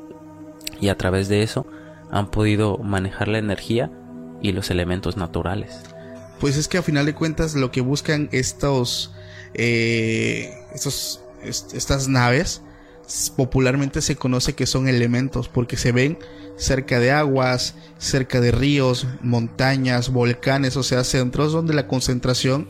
Y a través de eso han podido manejar la energía y los elementos naturales. Pues es que a final de cuentas lo que buscan estos, eh, estos estas naves popularmente se conoce que son elementos porque se ven cerca de aguas, cerca de ríos, montañas, volcanes, o sea, centros donde la concentración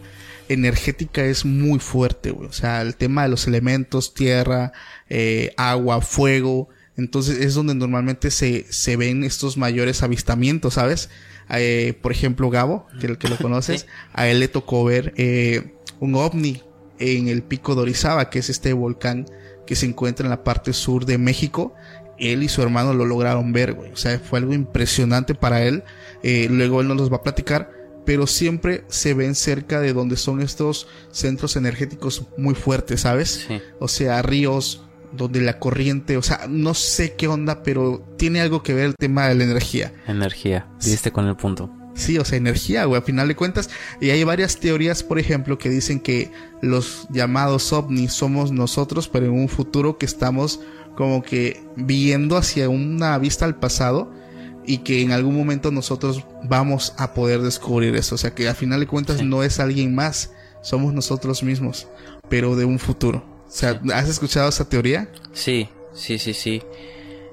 energética es muy fuerte, O sea, el tema de los elementos, tierra, eh, agua, fuego, entonces es donde normalmente se, se ven estos mayores avistamientos, ¿sabes? Eh, por ejemplo, Gabo, que, que lo conoces, a él le tocó ver eh, un ovni en el pico de Orizaba, que es este volcán que se encuentra en la parte sur de México. Él y su hermano lo lograron ver, güey. O sea, fue algo impresionante para él. Eh, luego él nos los va a platicar. Pero siempre se ven cerca de donde son estos centros energéticos muy fuertes, ¿sabes? O sea, ríos, donde la corriente, o sea, no sé qué onda, pero tiene algo que ver el tema de la energía. Energía, viste con el punto. Sí, o sea, energía, güey, a final de cuentas. Y hay varias teorías, por ejemplo, que dicen que los llamados ovnis somos nosotros, pero en un futuro que estamos como que viendo hacia una vista al pasado y que en algún momento nosotros vamos a poder descubrir eso. O sea, que a final de cuentas no es alguien más, somos nosotros mismos, pero de un futuro. O sea, ¿has escuchado esa teoría? Sí, sí, sí, sí.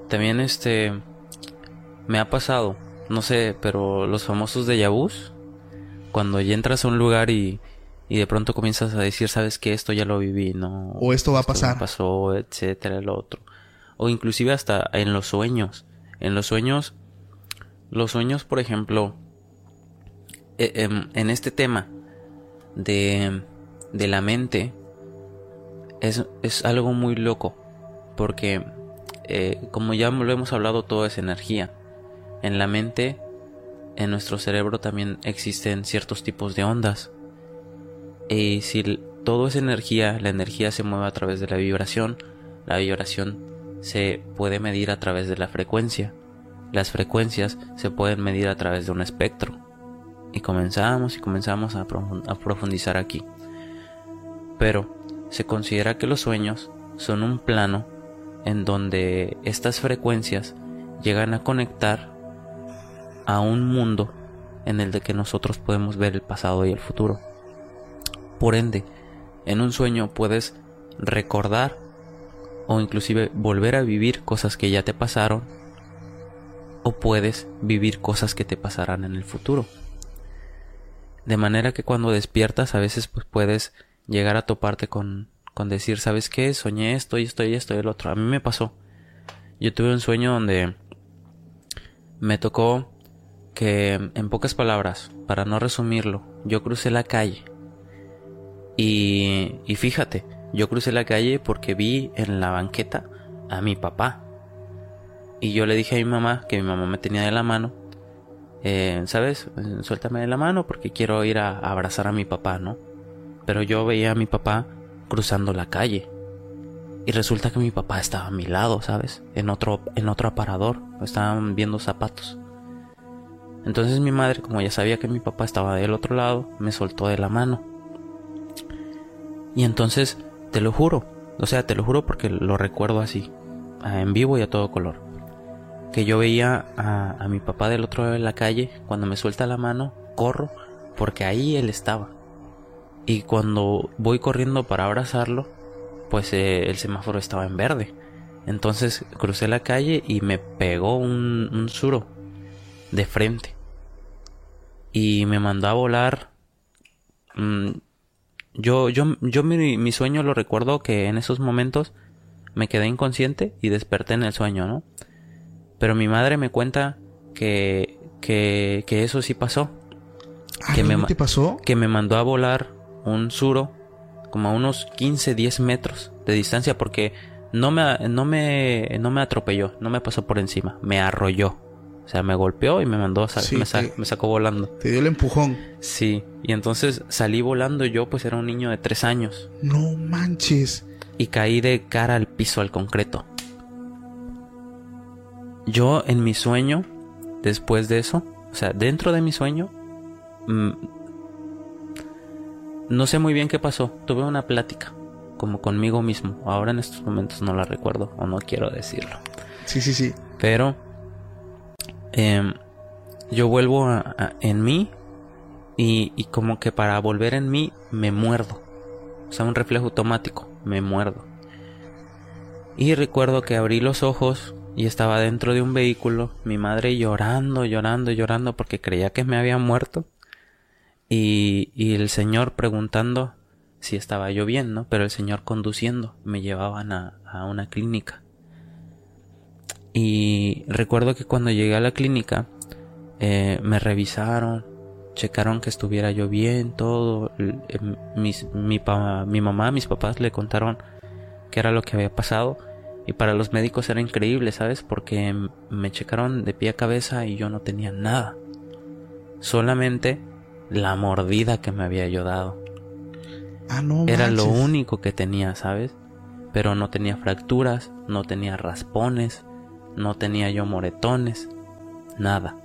También este me ha pasado no sé, pero los famosos de Yabús, cuando ya entras a un lugar y, y de pronto comienzas a decir, sabes que esto ya lo viví, ¿no? O esto va a pasar. pasó, etcétera, el otro. O inclusive hasta en los sueños. En los sueños, los sueños, por ejemplo, e, em, en, este tema de, de la mente, es, es algo muy loco. Porque, eh, como ya lo hemos hablado, todo es energía. En la mente, en nuestro cerebro también existen ciertos tipos de ondas. Y si todo es energía, la energía se mueve a través de la vibración, la vibración se puede medir a través de la frecuencia. Las frecuencias se pueden medir a través de un espectro. Y comenzamos y comenzamos a, profundizar aquí. Pero se considera que los sueños son un plano en donde estas frecuencias llegan a conectar a un mundo en el de que nosotros podemos ver el pasado y el futuro. Por ende, en un sueño puedes recordar o inclusive volver a vivir cosas que ya te pasaron o puedes vivir cosas que te pasarán en el futuro. De manera que cuando despiertas a veces pues puedes llegar a toparte con, con decir, ¿sabes qué? Soñé esto y esto y esto y el otro. A mí me pasó. Yo tuve un sueño donde me tocó que, en pocas palabras, para no resumirlo, yo crucé la calle. Y, y fíjate, yo crucé la calle porque vi en la banqueta a mi papá. Y yo le dije a mi mamá, que mi mamá me tenía de la mano, eh, ¿sabes? Suéltame de la mano porque quiero ir a, a abrazar a mi papá, ¿no? Pero yo veía a mi papá cruzando la calle. Y resulta que mi papá estaba a mi lado, ¿sabes? En otro, en otro aparador. Estaban viendo zapatos. Entonces mi madre, como ya sabía que mi papá estaba del otro lado, me soltó de la mano. Y entonces, te lo juro, o sea, te lo juro porque lo recuerdo así, en vivo y a todo color. Que yo veía a, a mi papá del otro lado de la calle, cuando me suelta la mano, corro, porque ahí él estaba. Y cuando voy corriendo para abrazarlo, pues eh, el semáforo estaba en verde. Entonces crucé la calle y me pegó un, un suro de frente. Y me mandó a volar. mm, yo, yo, yo mi, mi sueño lo recuerdo que en esos momentos me quedé inconsciente y desperté en el sueño, ¿no? Pero mi madre me cuenta que, que, que eso sí pasó. Ah, que me ¿no ma- te pasó? que me mandó a volar un suro como a unos 15, 10 metros de distancia porque no me, no me, no me atropelló, no me pasó por encima, me arrolló. O sea, me golpeó y me mandó, a Sí, me, sa- te- me sacó volando. Te dio el empujón. Sí, y entonces salí volando yo, pues era un niño de 3 años No manches. y caí de cara al piso, al concreto. Yo en mi sueño, después de eso, o sea, dentro de mi sueño, mm, no sé muy bien qué pasó. Tuve una plática, como conmigo mismo. Ahora en estos momentos no la recuerdo o no quiero decirlo. Sí, sí, sí. Pero em, yo vuelvo en mí y, como que para volver en mí me muerdo. O sea, un reflejo automático, me muerdo. Y recuerdo que abrí los ojos y estaba dentro de un vehículo, mi madre llorando, llorando, llorando porque creía que me había muerto. Y, el señor preguntando si estaba yo bien, ¿no? Pero el señor conduciendo, me llevaban a una clínica. Y recuerdo que cuando llegué a la clínica, eh, me revisaron, checaron que estuviera yo bien, todo. em, mis- mi, pa- mi mamá, mis papás le contaron qué era lo que había pasado. Y para los médicos era increíble, ¿sabes? Porque me checaron de pie a cabeza y yo no tenía nada. Solamente la mordida que me había yo dado. Ah, no Era lo único que tenía, ¿sabes? Pero no tenía fracturas, no tenía raspones, no tenía yo moretones, nada.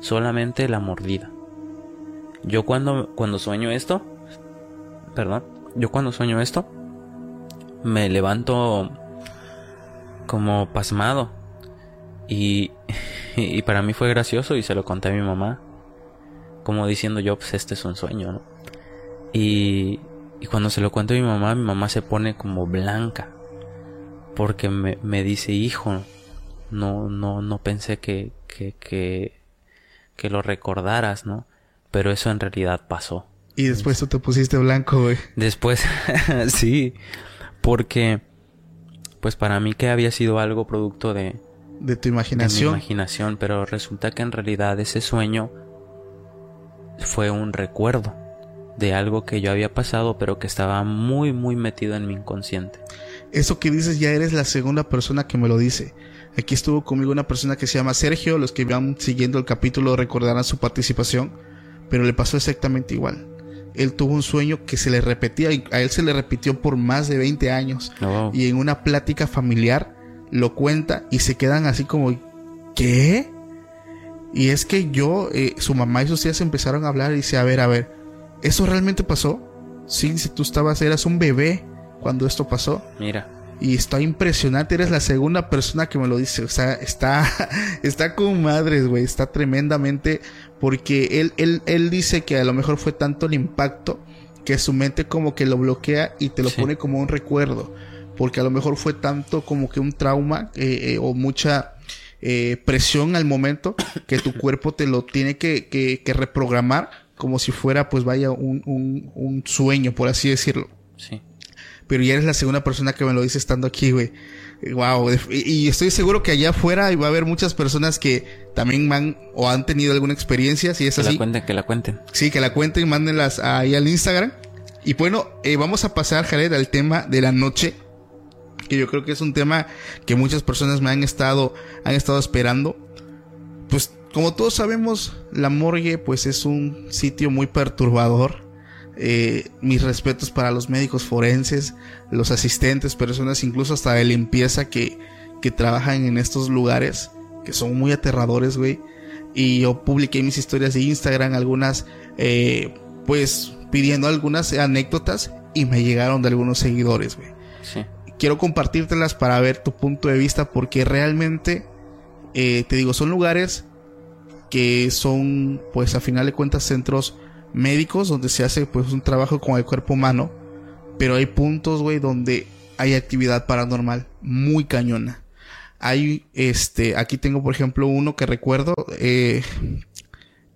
Solamente la mordida. Yo cuando, cuando sueño esto, perdón, yo cuando sueño esto, me levanto como pasmado. Y, para mí fue gracioso y se lo conté a mi mamá. Como diciendo yo, pues este es un sueño. Y, y cuando se lo cuento a mi mamá, mi mamá se pone como blanca. Porque me, me dice, hijo, no, no, no pensé que, que, que, que lo recordaras, ¿no? Pero eso en realidad pasó. Y después tú te pusiste blanco, güey. Después, sí, porque, pues para mí que había sido algo producto de, De tu de mi imaginación. imaginación, pero resulta que en realidad ese sueño fue un recuerdo de algo que yo había pasado, pero que estaba muy, muy metido en mi inconsciente. Eso que dices ya eres la segunda persona que me lo dice. Aquí estuvo conmigo una persona que se llama Sergio. Los que van siguiendo el capítulo recordarán su participación. Pero le pasó exactamente igual. Él tuvo un sueño que se le repetía. y A él se le repitió por más de 20 años. Oh, Y en una plática familiar lo cuenta y se quedan así como, ¿qué? Y es que yo, eh, su mamá y sus tías empezaron a hablar y dice, a ver, a ver, ¿eso realmente pasó? Sí, si tú estabas, eras un bebé cuando esto pasó. mira, Y está impresionante, eres la segunda persona que me lo dice. O sea, está, está con madres, güey. Está tremendamente. Porque él, él, él dice que a lo mejor fue tanto el impacto que su mente como que lo bloquea y te lo Sí. pone como un recuerdo. Porque a lo mejor fue tanto como que un trauma eh, eh, o mucha eh, presión al momento que tu cuerpo te lo tiene que, que, que reprogramar como si fuera, pues vaya, un, un, un sueño, por así decirlo sí. Pero ya eres la segunda persona que me lo dice estando aquí, güey. Wow, y y estoy seguro que allá afuera va a haber muchas personas que también han o han tenido alguna experiencia, si es Que la así. cuenten, que la cuenten. Sí, que la cuenten y mándenlas ahí al Instagram. Y bueno, eh, vamos a pasar, Jared, al tema de la noche. que yo creo que es un tema que muchas personas me han estado, han estado esperando. Pues como todos sabemos, la morgue pues es un sitio muy perturbador. Eh, mis respetos para los médicos forenses, los asistentes, personas incluso hasta de limpieza que, que trabajan en estos lugares, que son muy aterradores, güey. Y yo publiqué mis historias de Instagram, algunas, eh, pues pidiendo algunas anécdotas y me llegaron de algunos seguidores, güey. Sí. Quiero compartírtelas para ver tu punto de vista porque realmente, eh, te digo, son lugares que son, pues a final de cuentas, centros médicos donde se hace pues un trabajo con el cuerpo humano, pero hay puntos, güey, donde hay actividad paranormal muy cañona. Hay, este, aquí tengo por ejemplo uno que recuerdo, eh,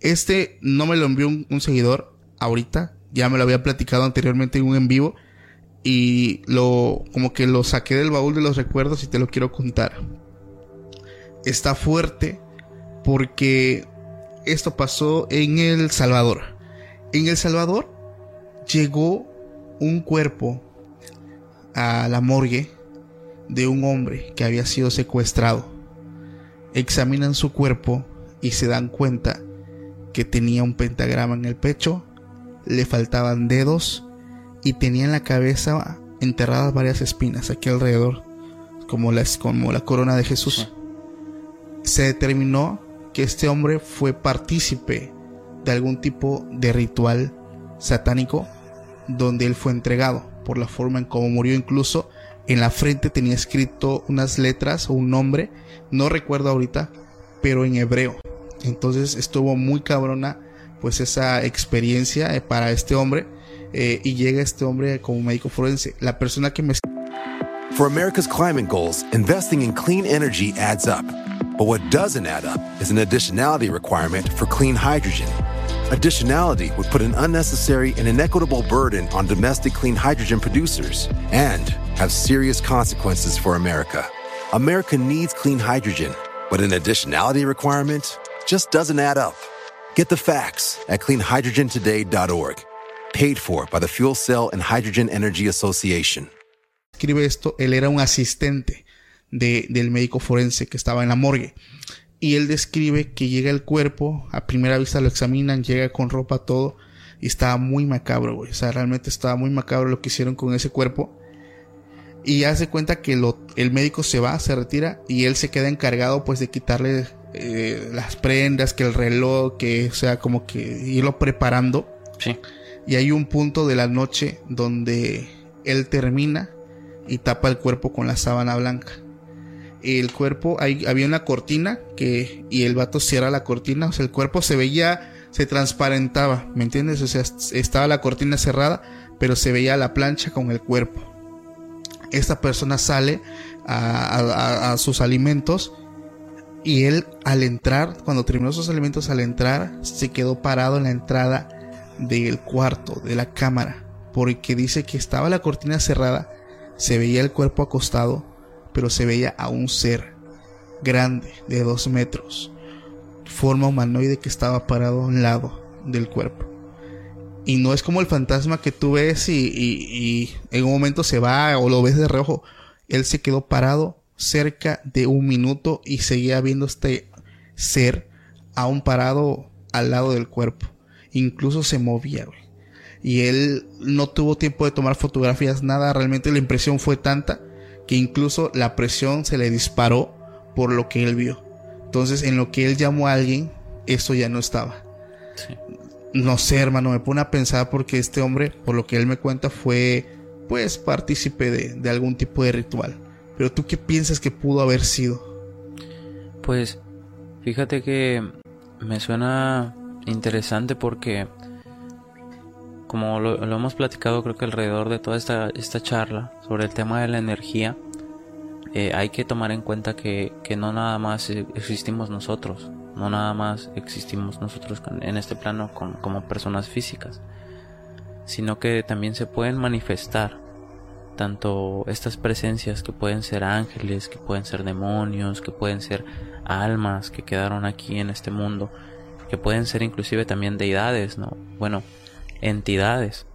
este no me lo envió un, un seguidor ahorita, ya me lo había platicado anteriormente en un en vivo y lo como que lo saqué del baúl de los recuerdos y te lo quiero contar. Está fuerte porque esto pasó en El Salvador. En El Salvador llegó un cuerpo a la morgue de un hombre que había sido secuestrado. Examinan su cuerpo y se dan cuenta que tenía un pentagrama en el pecho, le faltaban dedos y tenía en la cabeza enterradas varias espinas aquí alrededor, como la, como la corona de Jesús. Se determinó que este hombre fue partícipe de algún tipo de ritual satánico donde él fue entregado por la forma en cómo murió. Incluso en la frente tenía escrito unas letras o un nombre no recuerdo ahorita pero en hebreo. Entonces estuvo muy cabrona pues esa experiencia eh, para este hombre eh, y llega este hombre como médico forense. La persona que me. Additionality would put an unnecessary and inequitable burden on domestic clean hydrogen producers and have serious consequences for America. America needs clean hydrogen, but an additionality requirement just doesn't add up. Get the facts at cleanhydrogentoday.org. Paid for by the Fuel Cell and Hydrogen Energy Association. escribe esto, él era un asistente de, del médico forense que estaba en la morgue. Y él describe que llega el cuerpo, a primera vista lo examinan, llega con ropa, todo, y estaba muy macabro, güey. O sea, realmente estaba muy macabro lo que hicieron con ese cuerpo. Y hace cuenta que lo, el médico se va, se retira, y él se queda encargado, pues, de quitarle eh, las prendas, que el reloj, que, o sea, como que irlo preparando. Sí. Y hay un punto de la noche donde él termina y tapa el cuerpo con la sábana blanca. El cuerpo, había una cortina que, y el vato cierra la cortina, o sea, el cuerpo se veía, se transparentaba, ¿me entiendes? O sea, estaba la cortina cerrada, pero se veía la plancha con el cuerpo. Esta persona sale a, a, a sus alimentos y él al entrar, cuando terminó sus alimentos, al entrar, se quedó parado en la entrada del cuarto, de la cámara, porque dice que estaba la cortina cerrada, se veía el cuerpo acostado, pero se veía a un ser grande de dos metros, forma humanoide que estaba parado a un lado del cuerpo. Y no es como el fantasma que tú ves y, y, en un momento se va o lo ves de reojo. Él se quedó parado cerca de un minuto y seguía viendo este ser aún parado al lado del cuerpo. Incluso se movía. Y él no tuvo tiempo de tomar fotografías, nada. Realmente la impresión fue tanta que incluso la presión se le disparó por lo que él vio. Entonces, en lo que él llamó a alguien, eso ya no estaba. Sí. No sé, hermano, me pone a pensar porque este hombre, por lo que él me cuenta, fue pues partícipe de, de algún tipo de ritual. Pero tú qué piensas que pudo haber sido? Pues fíjate que me suena interesante porque como lo, hemos platicado creo que alrededor de toda esta, esta charla sobre el tema de la energía, eh, hay que tomar en cuenta que, que, no nada más existimos nosotros, no nada más existimos nosotros en este plano con, como personas físicas, sino que también se pueden manifestar tanto estas presencias que pueden ser ángeles, que pueden ser demonios, que pueden ser almas que quedaron aquí en este mundo, que pueden ser inclusive también deidades, ¿no? Bueno, entidades.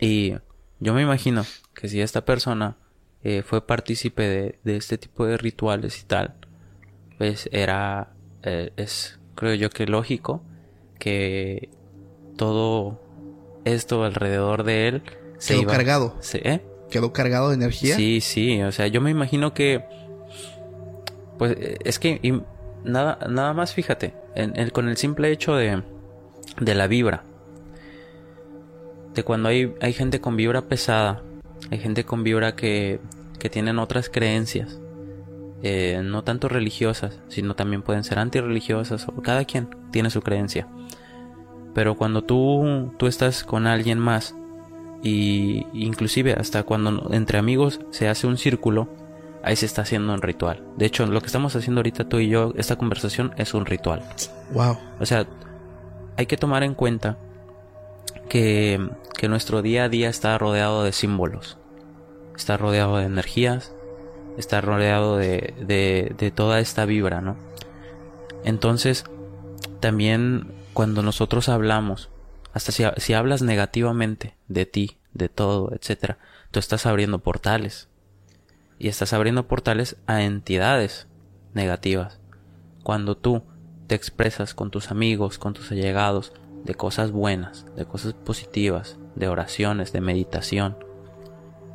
Y yo me imagino que si esta persona eh, fue partícipe de, de este tipo de rituales y tal, pues era, eh, es creo yo que lógico que todo esto alrededor de él se Quedó iba- cargado. se- ¿eh? Quedó cargado de energía. Sí, sí, o sea, yo me imagino que pues es que y nada nada más fíjate, en, con el simple hecho de de la vibra de cuando hay hay gente con vibra pesada, hay gente con vibra que que tienen otras creencias. eh, no tanto religiosas, sino también pueden ser antirreligiosas, o cada quien tiene su creencia. Pero cuando tú, tú estás con alguien más y inclusive hasta cuando entre amigos se hace un círculo, ahí se está haciendo un ritual. De hecho, lo que estamos haciendo ahorita tú y yo, esta conversación es un ritual. Wow. O sea, hay que tomar en cuenta que, nuestro día a día está rodeado de símbolos, está rodeado de energías, está rodeado de, de, toda esta vibra, ¿no? Entonces, también cuando nosotros hablamos, hasta si, si hablas negativamente de ti, de todo, etcétera, tú estás abriendo portales. Y estás abriendo portales a entidades negativas. Cuando tú te expresas con tus amigos, con tus allegados, de cosas buenas, de cosas positivas, de oraciones, de meditación,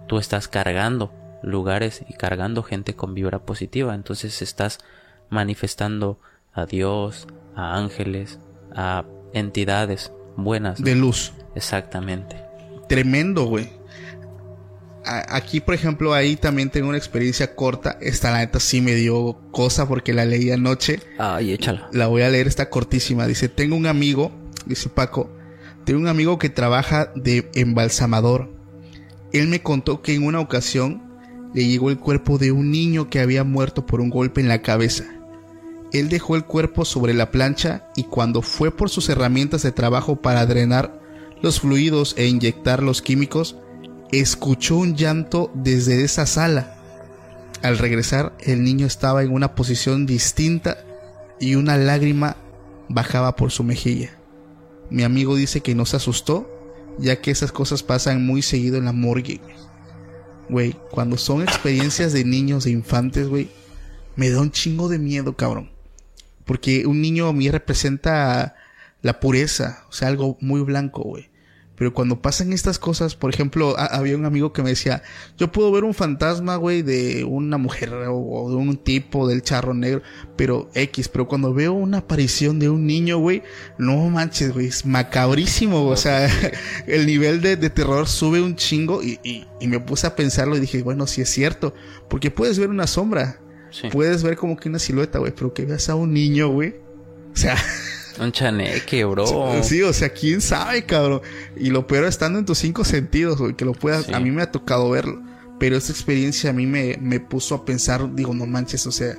tú estás cargando lugares y cargando gente con vibra positiva. Entonces estás manifestando a Dios, a ángeles, a entidades buenas. ¿no? De luz. Exactamente. Tremendo, güey. Aquí, por ejemplo, ahí también tengo una experiencia corta. Esta, la neta, sí me dio cosa porque la leí anoche. Ay, échala. La voy a leer, está cortísima. Dice, tengo un amigo, dice Paco, tengo un amigo que trabaja de embalsamador. Él me contó que en una ocasión le llegó el cuerpo de un niño que había muerto por un golpe en la cabeza. Él dejó el cuerpo sobre la plancha y cuando fue por sus herramientas de trabajo para drenar los fluidos e inyectar los químicos, escuchó un llanto desde esa sala. Al regresar, el niño estaba en una posición distinta y una lágrima bajaba por su mejilla. Mi amigo dice que no se asustó, ya que esas cosas pasan muy seguido en la morgue. güey. Cuando son experiencias de niños, de infantes, güey, me da un chingo de miedo, cabrón. Porque un niño a mí representa la pureza, o sea, algo muy blanco, güey. Pero cuando pasan estas cosas, por ejemplo, ha- había un amigo que me decía, yo puedo ver un fantasma, güey, de una mujer o, o de un tipo del charro negro, pero X, pero cuando veo una aparición de un niño, güey, no manches, güey, es macabrísimo, o sea, el nivel de, de terror sube un chingo y, y- y me puse a pensarlo y dije, bueno, sí es cierto, porque puedes ver una sombra, Sí. puedes ver como que una silueta, güey, pero que veas a un niño, güey, o sea... Un chaneque, bro. Sí, o sea, quién sabe, cabrón. Y lo peor estando en tus cinco sentidos, güey, que lo puedas. Sí. A mí me ha tocado verlo. Pero esta experiencia a mí me, me puso a pensar, digo, no manches, o sea,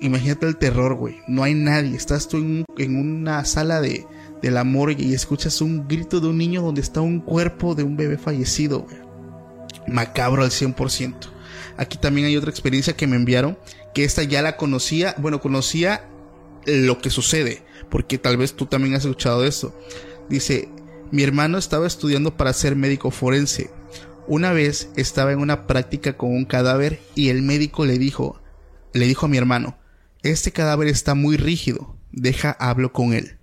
imagínate el terror, güey. No hay nadie. Estás tú en, un- en una sala de, de la morgue y escuchas un grito de un niño donde está un cuerpo de un bebé fallecido, güey. Macabro al 100%. Aquí también hay otra experiencia que me enviaron, que esta ya la conocía, bueno, conocía lo que sucede, porque tal vez tú también has escuchado esto. Dice, mi hermano estaba estudiando para ser médico forense. Una vez estaba en una práctica con un cadáver y el médico le dijo, le dijo a mi hermano, este cadáver está muy rígido, deja hablo con él.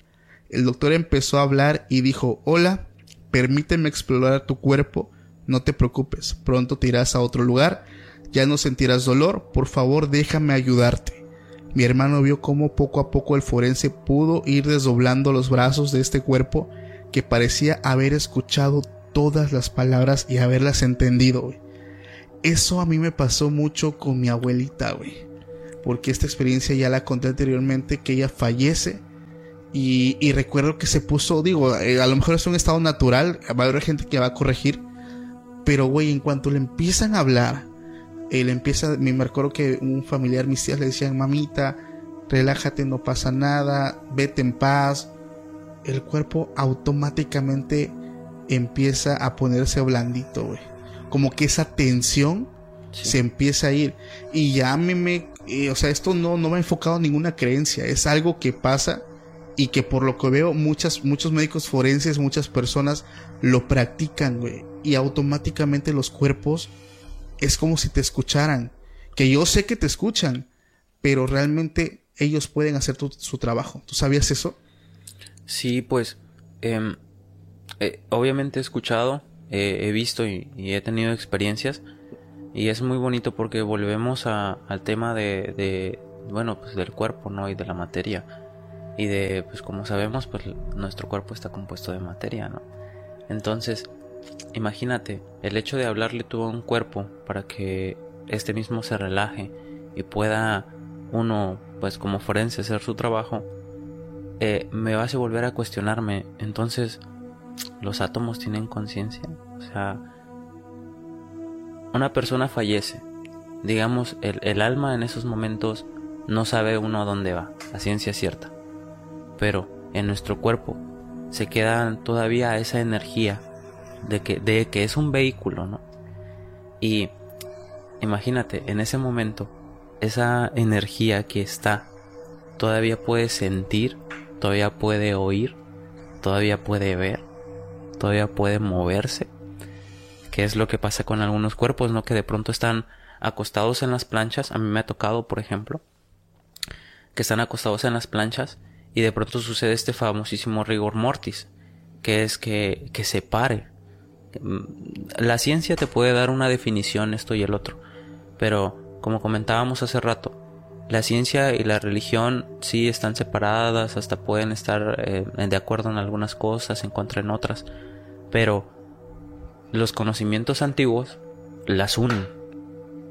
El doctor empezó a hablar y dijo, hola, permíteme explorar tu cuerpo, no te preocupes, pronto te irás a otro lugar, ya no sentirás dolor, por favor déjame ayudarte. Mi hermano vio cómo poco a poco el forense pudo ir desdoblando los brazos de este cuerpo que parecía haber escuchado todas las palabras y haberlas entendido. Eso a mí me pasó mucho con mi abuelita, güey. Porque esta experiencia ya la conté anteriormente, que ella fallece. Y, y recuerdo que se puso, digo, eh, a lo mejor es un estado natural, va a haber gente que va a corregir. Pero, güey, en cuanto le empiezan a hablar, él empieza, me recuerdo que un familiar, mis tías le decían, mamita, relájate, no pasa nada, vete en paz. El cuerpo automáticamente empieza a ponerse blandito, güey. Como que esa tensión Sí. se empieza a ir. Y ya me, me eh, o sea, esto no, no me ha enfocado en ninguna creencia, es algo que pasa y que por lo que veo muchas, muchos médicos forenses, muchas personas lo practican, güey. Y automáticamente los cuerpos es como si te escucharan. Que yo sé que te escuchan, pero realmente ellos pueden hacer tu- su trabajo. ¿Tú sabías eso? Sí, pues em, eh, obviamente he escuchado, eh, he visto y, he tenido experiencias y es muy bonito porque volvemos al tema de, de, bueno, pues del cuerpo, ¿no? Y de la materia. Y de, pues como sabemos, pues nuestro cuerpo está compuesto de materia, ¿no? Entonces, imagínate, el hecho de hablarle tú a un cuerpo para que este mismo se relaje y pueda uno, pues como forense, hacer su trabajo, eh, me hace volver a cuestionarme. Entonces, ¿los átomos tienen conciencia? O sea, una persona fallece. Digamos, el, alma en esos momentos no sabe uno a dónde va, la ciencia cierta. Pero en nuestro cuerpo se queda todavía esa energía de que, de que es un vehículo, ¿no? Y imagínate, en ese momento, esa energía que está, todavía puede sentir, todavía puede oír, todavía puede ver, todavía puede moverse. Que es lo que pasa con algunos cuerpos, ¿no? Que de pronto están acostados en las planchas. A mí me ha tocado, por ejemplo, que están acostados en las planchas y de pronto sucede este famosísimo rigor mortis, que es que, que se pare. La ciencia te puede dar una definición, esto y el otro, pero como comentábamos hace rato, la ciencia y la religión sí están separadas, hasta pueden estar eh, de acuerdo en algunas cosas, en contra en otras, pero los conocimientos antiguos las unen,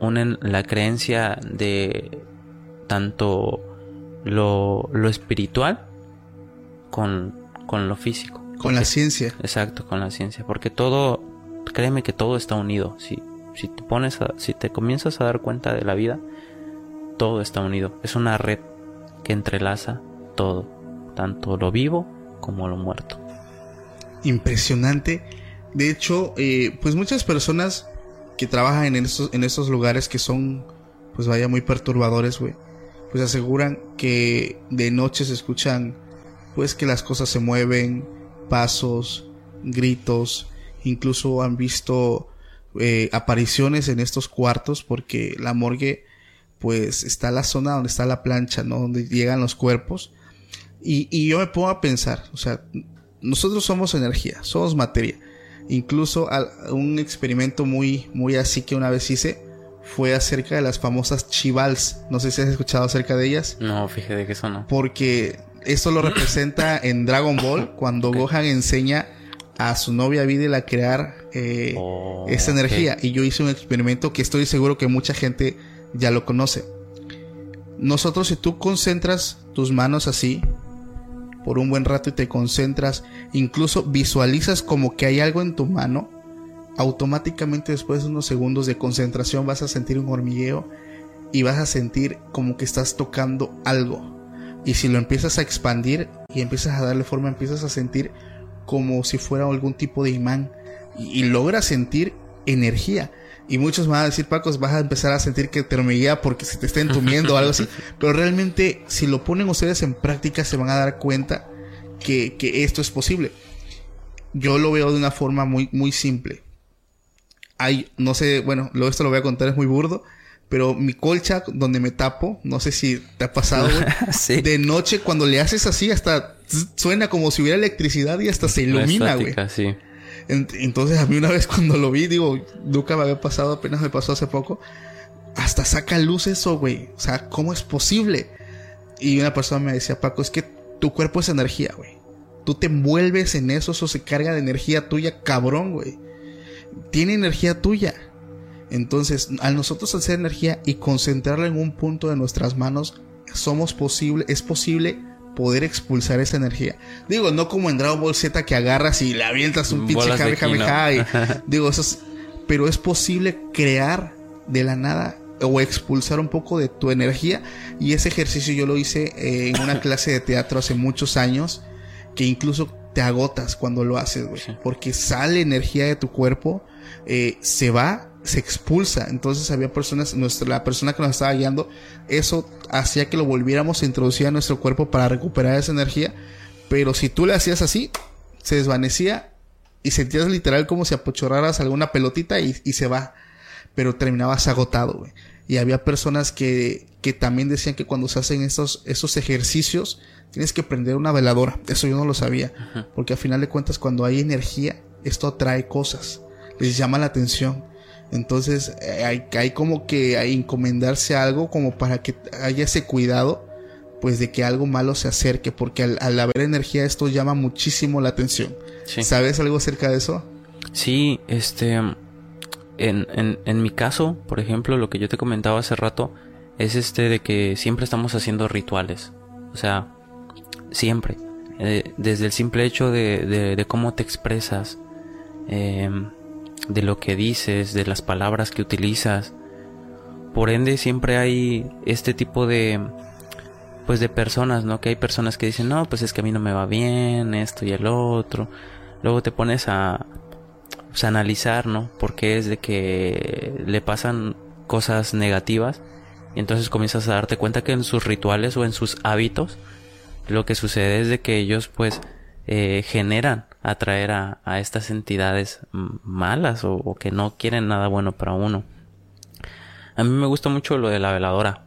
unen la creencia de tanto lo, lo espiritual con, con lo físico. Con la ciencia. Exacto, con la ciencia, porque todo, créeme que todo está unido. Si, si te pones, a- si te comienzas a dar cuenta de la vida, todo está unido. Es una red que entrelaza todo, tanto lo vivo como lo muerto. Impresionante. De hecho, eh, pues muchas personas que trabajan en estos, en estos lugares que son, pues vaya, muy perturbadores, güey. Pues aseguran que de noche se escuchan, pues que las cosas se mueven, pasos, gritos, incluso han visto eh, apariciones en estos cuartos porque la morgue, pues está la zona donde está la plancha, ¿no? Donde llegan los cuerpos. Y, y yo me pongo a pensar, o sea, nosotros somos energía, somos materia. Incluso al- un experimento muy, muy así que una vez hice fue acerca de las famosas chivals. No sé si has escuchado acerca de ellas. No, fíjate que eso no. Porque esto lo representa en Dragon Ball cuando. Gohan enseña a su novia Videl a crear eh, Oh, esa energía. Y yo hice un experimento que estoy seguro que mucha gente ya lo conoce. Nosotros, si tú concentras tus manos así por un buen rato y te concentras, incluso visualizas como que hay algo en tu mano, automáticamente después de unos segundos de concentración vas a sentir un hormigueo y vas a sentir como que estás tocando algo. Y si lo empiezas a expandir y empiezas a darle forma, empiezas a sentir como si fuera algún tipo de imán y, y logras sentir energía. Y muchos me van a decir, Paco, vas a empezar a sentir que te hormiguea porque se te está entumiendo o algo así. Pero realmente, si lo ponen ustedes en práctica, se van a dar cuenta que, que esto es posible. Yo lo veo de una forma muy, muy simple. Hay, no sé, bueno, lo, esto lo voy a contar, es muy burdo. Pero mi colcha donde me tapo, no sé si te ha pasado, güey. Sí. De noche, cuando le haces así, hasta suena como si hubiera electricidad y hasta se ilumina, güey. sí. Ent- Entonces a mí una vez cuando lo vi, digo, nunca me había pasado, apenas me pasó hace poco. Hasta saca luz eso, güey. O sea, ¿cómo es posible? Y una persona me decía, Paco, es que tu cuerpo es energía, güey. Tú te envuelves en eso, eso se carga de energía tuya, cabrón, güey. Tiene energía tuya. Entonces, al nosotros hacer energía y concentrarla en un punto de nuestras manos, somos posible, es posible poder expulsar esa energía. Digo, no como en Dragon Ball Z que agarras y le avientas un pinche y- digo, eso es, pero es posible crear de la nada o expulsar un poco de tu energía. Y ese ejercicio yo lo hice eh, en una clase de teatro hace muchos años que incluso te agotas cuando lo haces, güey, porque sale energía de tu cuerpo, eh, se va, se expulsa. Entonces había personas, nuestra, la persona que nos estaba guiando, eso hacía que lo volviéramos a introducir a nuestro cuerpo para recuperar esa energía. Pero si tú le hacías así, se desvanecía y sentías literal como si apochorraras alguna pelotita y, y se va. pero terminabas agotado, güey. Y había personas que, que también decían que cuando se hacen estos, esos ejercicios, tienes que prender una veladora. Eso yo no lo sabía. Porque al final de cuentas, cuando hay energía, esto atrae cosas. Les llama la atención. Entonces, eh, hay, hay como que hay encomendarse a algo como para que haya ese cuidado, pues de que algo malo se acerque. Porque al, al haber energía, esto llama muchísimo la atención. Sí. ¿Sabes algo acerca de eso? Sí, este. En, en, en mi caso, por ejemplo, lo que yo te comentaba hace rato es este de que siempre estamos haciendo rituales. O sea, siempre. Eh, desde el simple hecho de, de, de cómo te expresas, eh, de lo que dices, de las palabras que utilizas. Por ende, siempre hay este tipo de. Pues de personas, ¿no? Que hay personas que dicen, no, pues es que a mí no me va bien, esto y el otro. Luego te pones a, pues, analizar, ¿no? Porque es de que le pasan cosas negativas y entonces comienzas a darte cuenta que en sus rituales o en sus hábitos lo que sucede es de que ellos pues eh, generan atraer a, a, estas entidades malas o, o, que no quieren nada bueno para uno. A mí me gusta mucho lo de la veladora.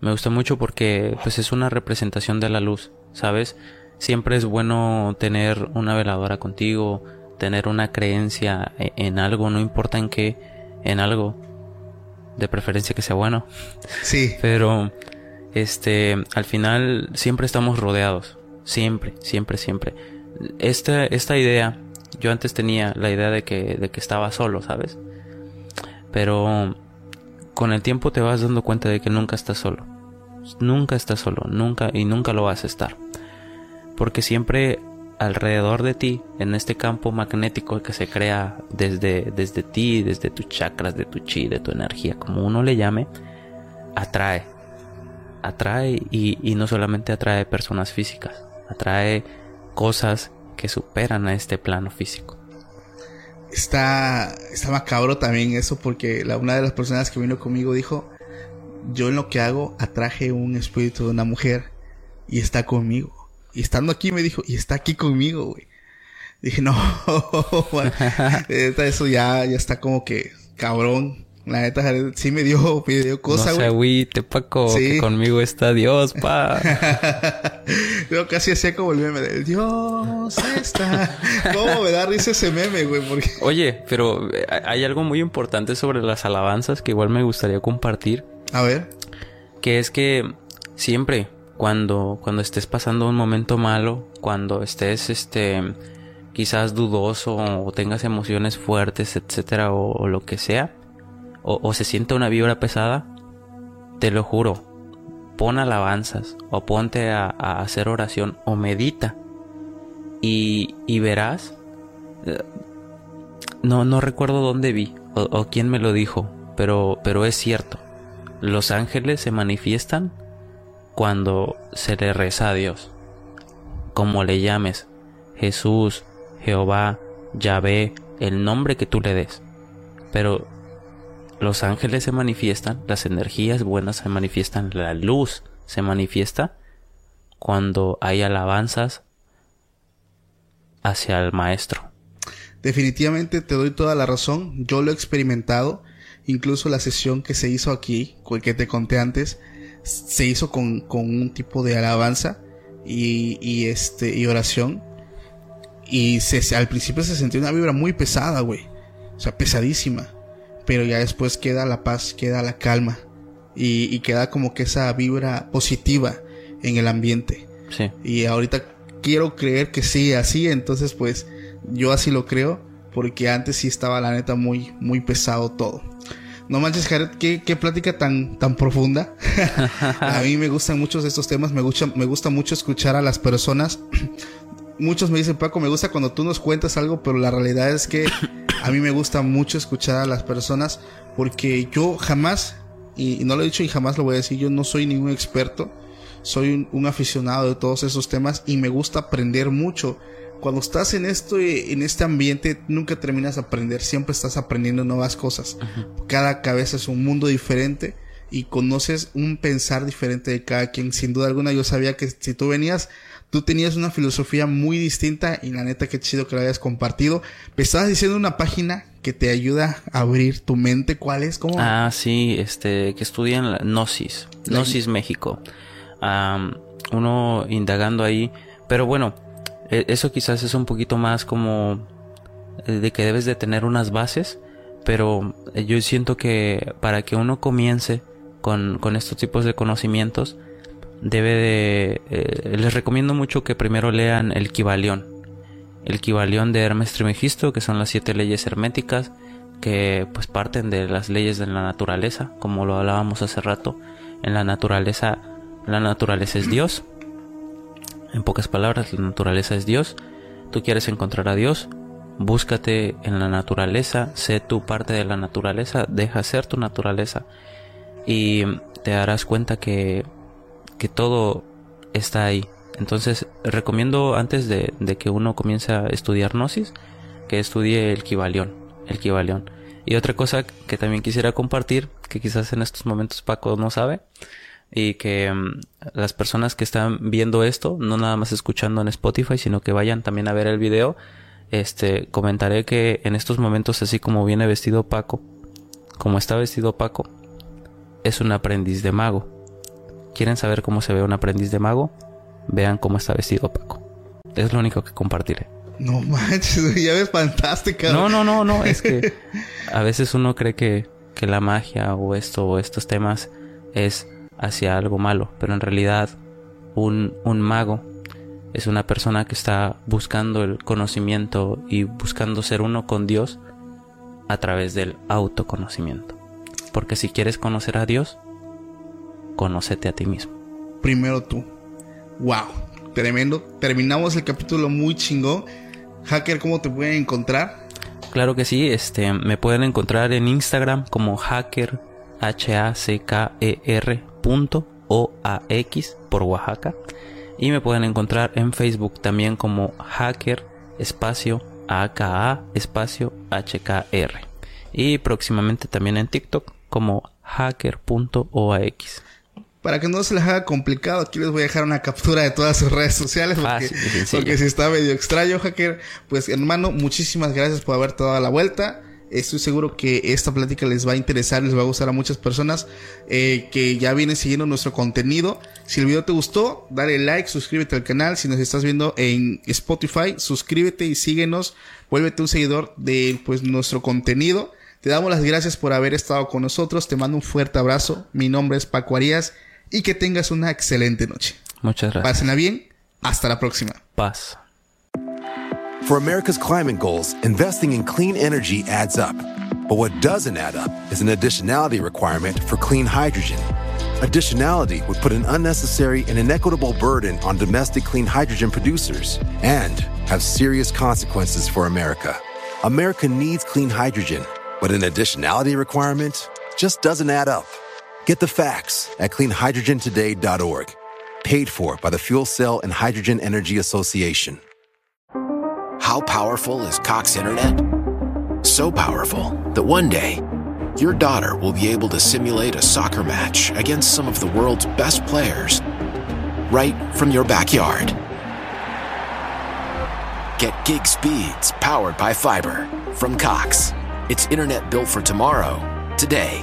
Me gusta mucho porque pues es una representación de la luz, ¿sabes? Siempre es bueno tener una veladora contigo, tener una creencia e, en algo, no importa en qué, en algo. De preferencia que sea bueno. Sí. Pero, este, al final siempre estamos rodeados. Siempre, siempre, siempre. Esta, esta idea, yo antes tenía la idea de que, de que estaba solo, ¿sabes? Pero con el tiempo te vas dando cuenta de que nunca estás solo. Nunca estás solo, nunca y nunca lo vas a estar. Porque siempre alrededor de ti, en este campo magnético que se crea desde, desde ti, desde tus chakras, de tu chi, de tu energía, como uno le llame, atrae. Atrae y, y no solamente atrae personas físicas, atrae cosas que superan a este plano físico. Está, está macabro también eso porque la, una de las personas que vino conmigo dijo, yo en lo que hago atraje un espíritu de una mujer y está conmigo. Y estando aquí me dijo, y está aquí conmigo, güey. Dije, no, bueno, eso ya, ya está como que cabrón. La neta, sí me dio, me dio cosa, güey. No agüite, Paco, sí. que conmigo está Dios, pa. Yo casi hacía como el meme Dios está. ¿Cómo me da risa ese meme, güey? Porque... Oye, pero eh, hay algo muy importante sobre las alabanzas que igual me gustaría compartir. A ver. Que es que siempre, cuando, cuando estés pasando un momento malo, cuando estés, este, quizás dudoso o tengas emociones fuertes, etcétera, o, o lo que sea, o, se siente una vibra pesada, te lo juro, pon alabanzas o ponte a, hacer oración o medita y, y verás, eh, no, no recuerdo dónde vi o, o quién me lo dijo, pero, pero es cierto, los ángeles se manifiestan cuando se le reza a Dios, como le llames, Jesús, Jehová, Yahvé, el nombre que tú le des. Pero los ángeles se manifiestan, las energías buenas se manifiestan, la luz se manifiesta cuando hay alabanzas hacia el maestro. Definitivamente te doy toda la razón, yo lo he experimentado, incluso la sesión que se hizo aquí, que te conté antes, se hizo con, con un tipo de alabanza y, y, este y oración y se, al principio se sentía una vibra muy pesada, güey. O sea, pesadísima. Pero ya después queda la paz, queda la calma. Y, y, queda como que esa vibra positiva en el ambiente. Sí. Y ahorita quiero creer que sí, así. Entonces, pues, yo así lo creo. Porque antes sí estaba la neta muy, muy pesado todo. No manches, Jared, qué, qué plática tan, tan profunda. a mí me gustan muchos estos temas, me gusta, me gusta mucho escuchar a las personas. Muchos me dicen, Paco, me gusta cuando tú nos cuentas algo, pero la realidad es que a mí me gusta mucho escuchar a las personas porque yo jamás, y, no lo he dicho y jamás lo voy a decir, yo no soy ningún experto, soy un, un aficionado de todos esos temas y me gusta aprender mucho cuando estás en esto en este ambiente nunca terminas de aprender, siempre estás aprendiendo nuevas cosas. Cada cabeza es un mundo diferente y conoces un pensar diferente de cada quien. Sin duda alguna yo sabía que si tú venías Tú tenías una filosofía muy distinta y la neta que chido que lo hayas compartido. Me estabas diciendo una página que te ayuda a abrir tu mente. ¿Cuál es? ¿Cómo? Ah, sí, este, que estudian la Gnosis, La- Gnosis México. Uno indagando ahí, pero bueno, e- eso quizás es un poquito más como eh, de que debes de tener unas bases, pero eh, yo siento que para que uno comience con, con estos tipos de conocimientos, debe de... eh, les recomiendo mucho que primero lean el Kibalión. El Kibalión de Hermes Trismegisto, que son las siete leyes herméticas, que pues parten de las leyes de la naturaleza, como lo hablábamos hace rato. En la naturaleza, la naturaleza es Dios. En pocas palabras, la naturaleza es Dios. Tú quieres encontrar a Dios, búscate en la naturaleza, sé tú parte de la naturaleza, deja ser tu naturaleza y te darás cuenta que, que todo está ahí. Entonces recomiendo antes de, de que uno comience a estudiar Gnosis, que estudie el Kibalión, el Kibalión. Y otra cosa que también quisiera compartir, que quizás en estos momentos Paco no sabe, y que mm, las personas que están viendo esto, no nada más escuchando en Spotify, sino que vayan también a ver el video, este, comentaré que en estos momentos, así como viene vestido Paco, como está vestido Paco, es un aprendiz de mago. ¿Quieren saber cómo se ve un aprendiz de mago? Vean cómo está vestido Paco. Es lo único que compartiré. No manches, ya ves fantástica. No, no, no, no. Es que a veces uno cree que, que la magia o esto o estos temas es hacia algo malo, pero en realidad un, un mago es una persona que está buscando el conocimiento y buscando ser uno con Dios a través del autoconocimiento. Porque si quieres conocer a Dios, conócete a ti mismo. Primero tú. Wow, tremendo. Terminamos el capítulo muy chingón. Hacker, ¿cómo te pueden encontrar? Claro que sí, este, me pueden encontrar en Instagram como hacker, H-A-C-K-E-R punto O-A-X por Oaxaca. Y me pueden encontrar en Facebook también como hacker espacio A-K-A espacio H-K-R. Y próximamente también en TikTok como hacker.oax. Para que no se les haga complicado, aquí les voy a dejar una captura de todas sus redes sociales. Porque, y sencillo. porque si está medio extraño, hacker. Pues hermano, muchísimas gracias por haber dado la vuelta. Estoy seguro que esta plática les va a interesar, les va a gustar a muchas personas eh, que ya vienen siguiendo nuestro contenido. Si el video te gustó, dale like, suscríbete al canal. Si nos estás viendo en Spotify, suscríbete y síguenos. Vuélvete un seguidor de pues nuestro contenido. Te damos las gracias por haber estado con nosotros. Te mando un fuerte abrazo. Mi nombre es Paco Arias y que tengas una excelente noche. Muchas gracias. Pásenla bien. Hasta la próxima. Paz. For America's climate goals, investing in clean energy adds up. But what doesn't add up is an additionality requirement for clean hydrogen. Additionality would put an unnecessary and inequitable burden on domestic clean hydrogen producers and have serious consequences for America. America needs clean hydrogen, but an additionality requirement just doesn't add up. Get the facts at cleanhydrogentoday.org. Paid for by the Fuel Cell and Hydrogen Energy Association. How powerful is Cox Internet? So powerful that one day, your daughter will be able to simulate a soccer match against some of the world's best players right from your backyard. Get gig speeds powered by fiber from Cox. It's internet built for tomorrow, today.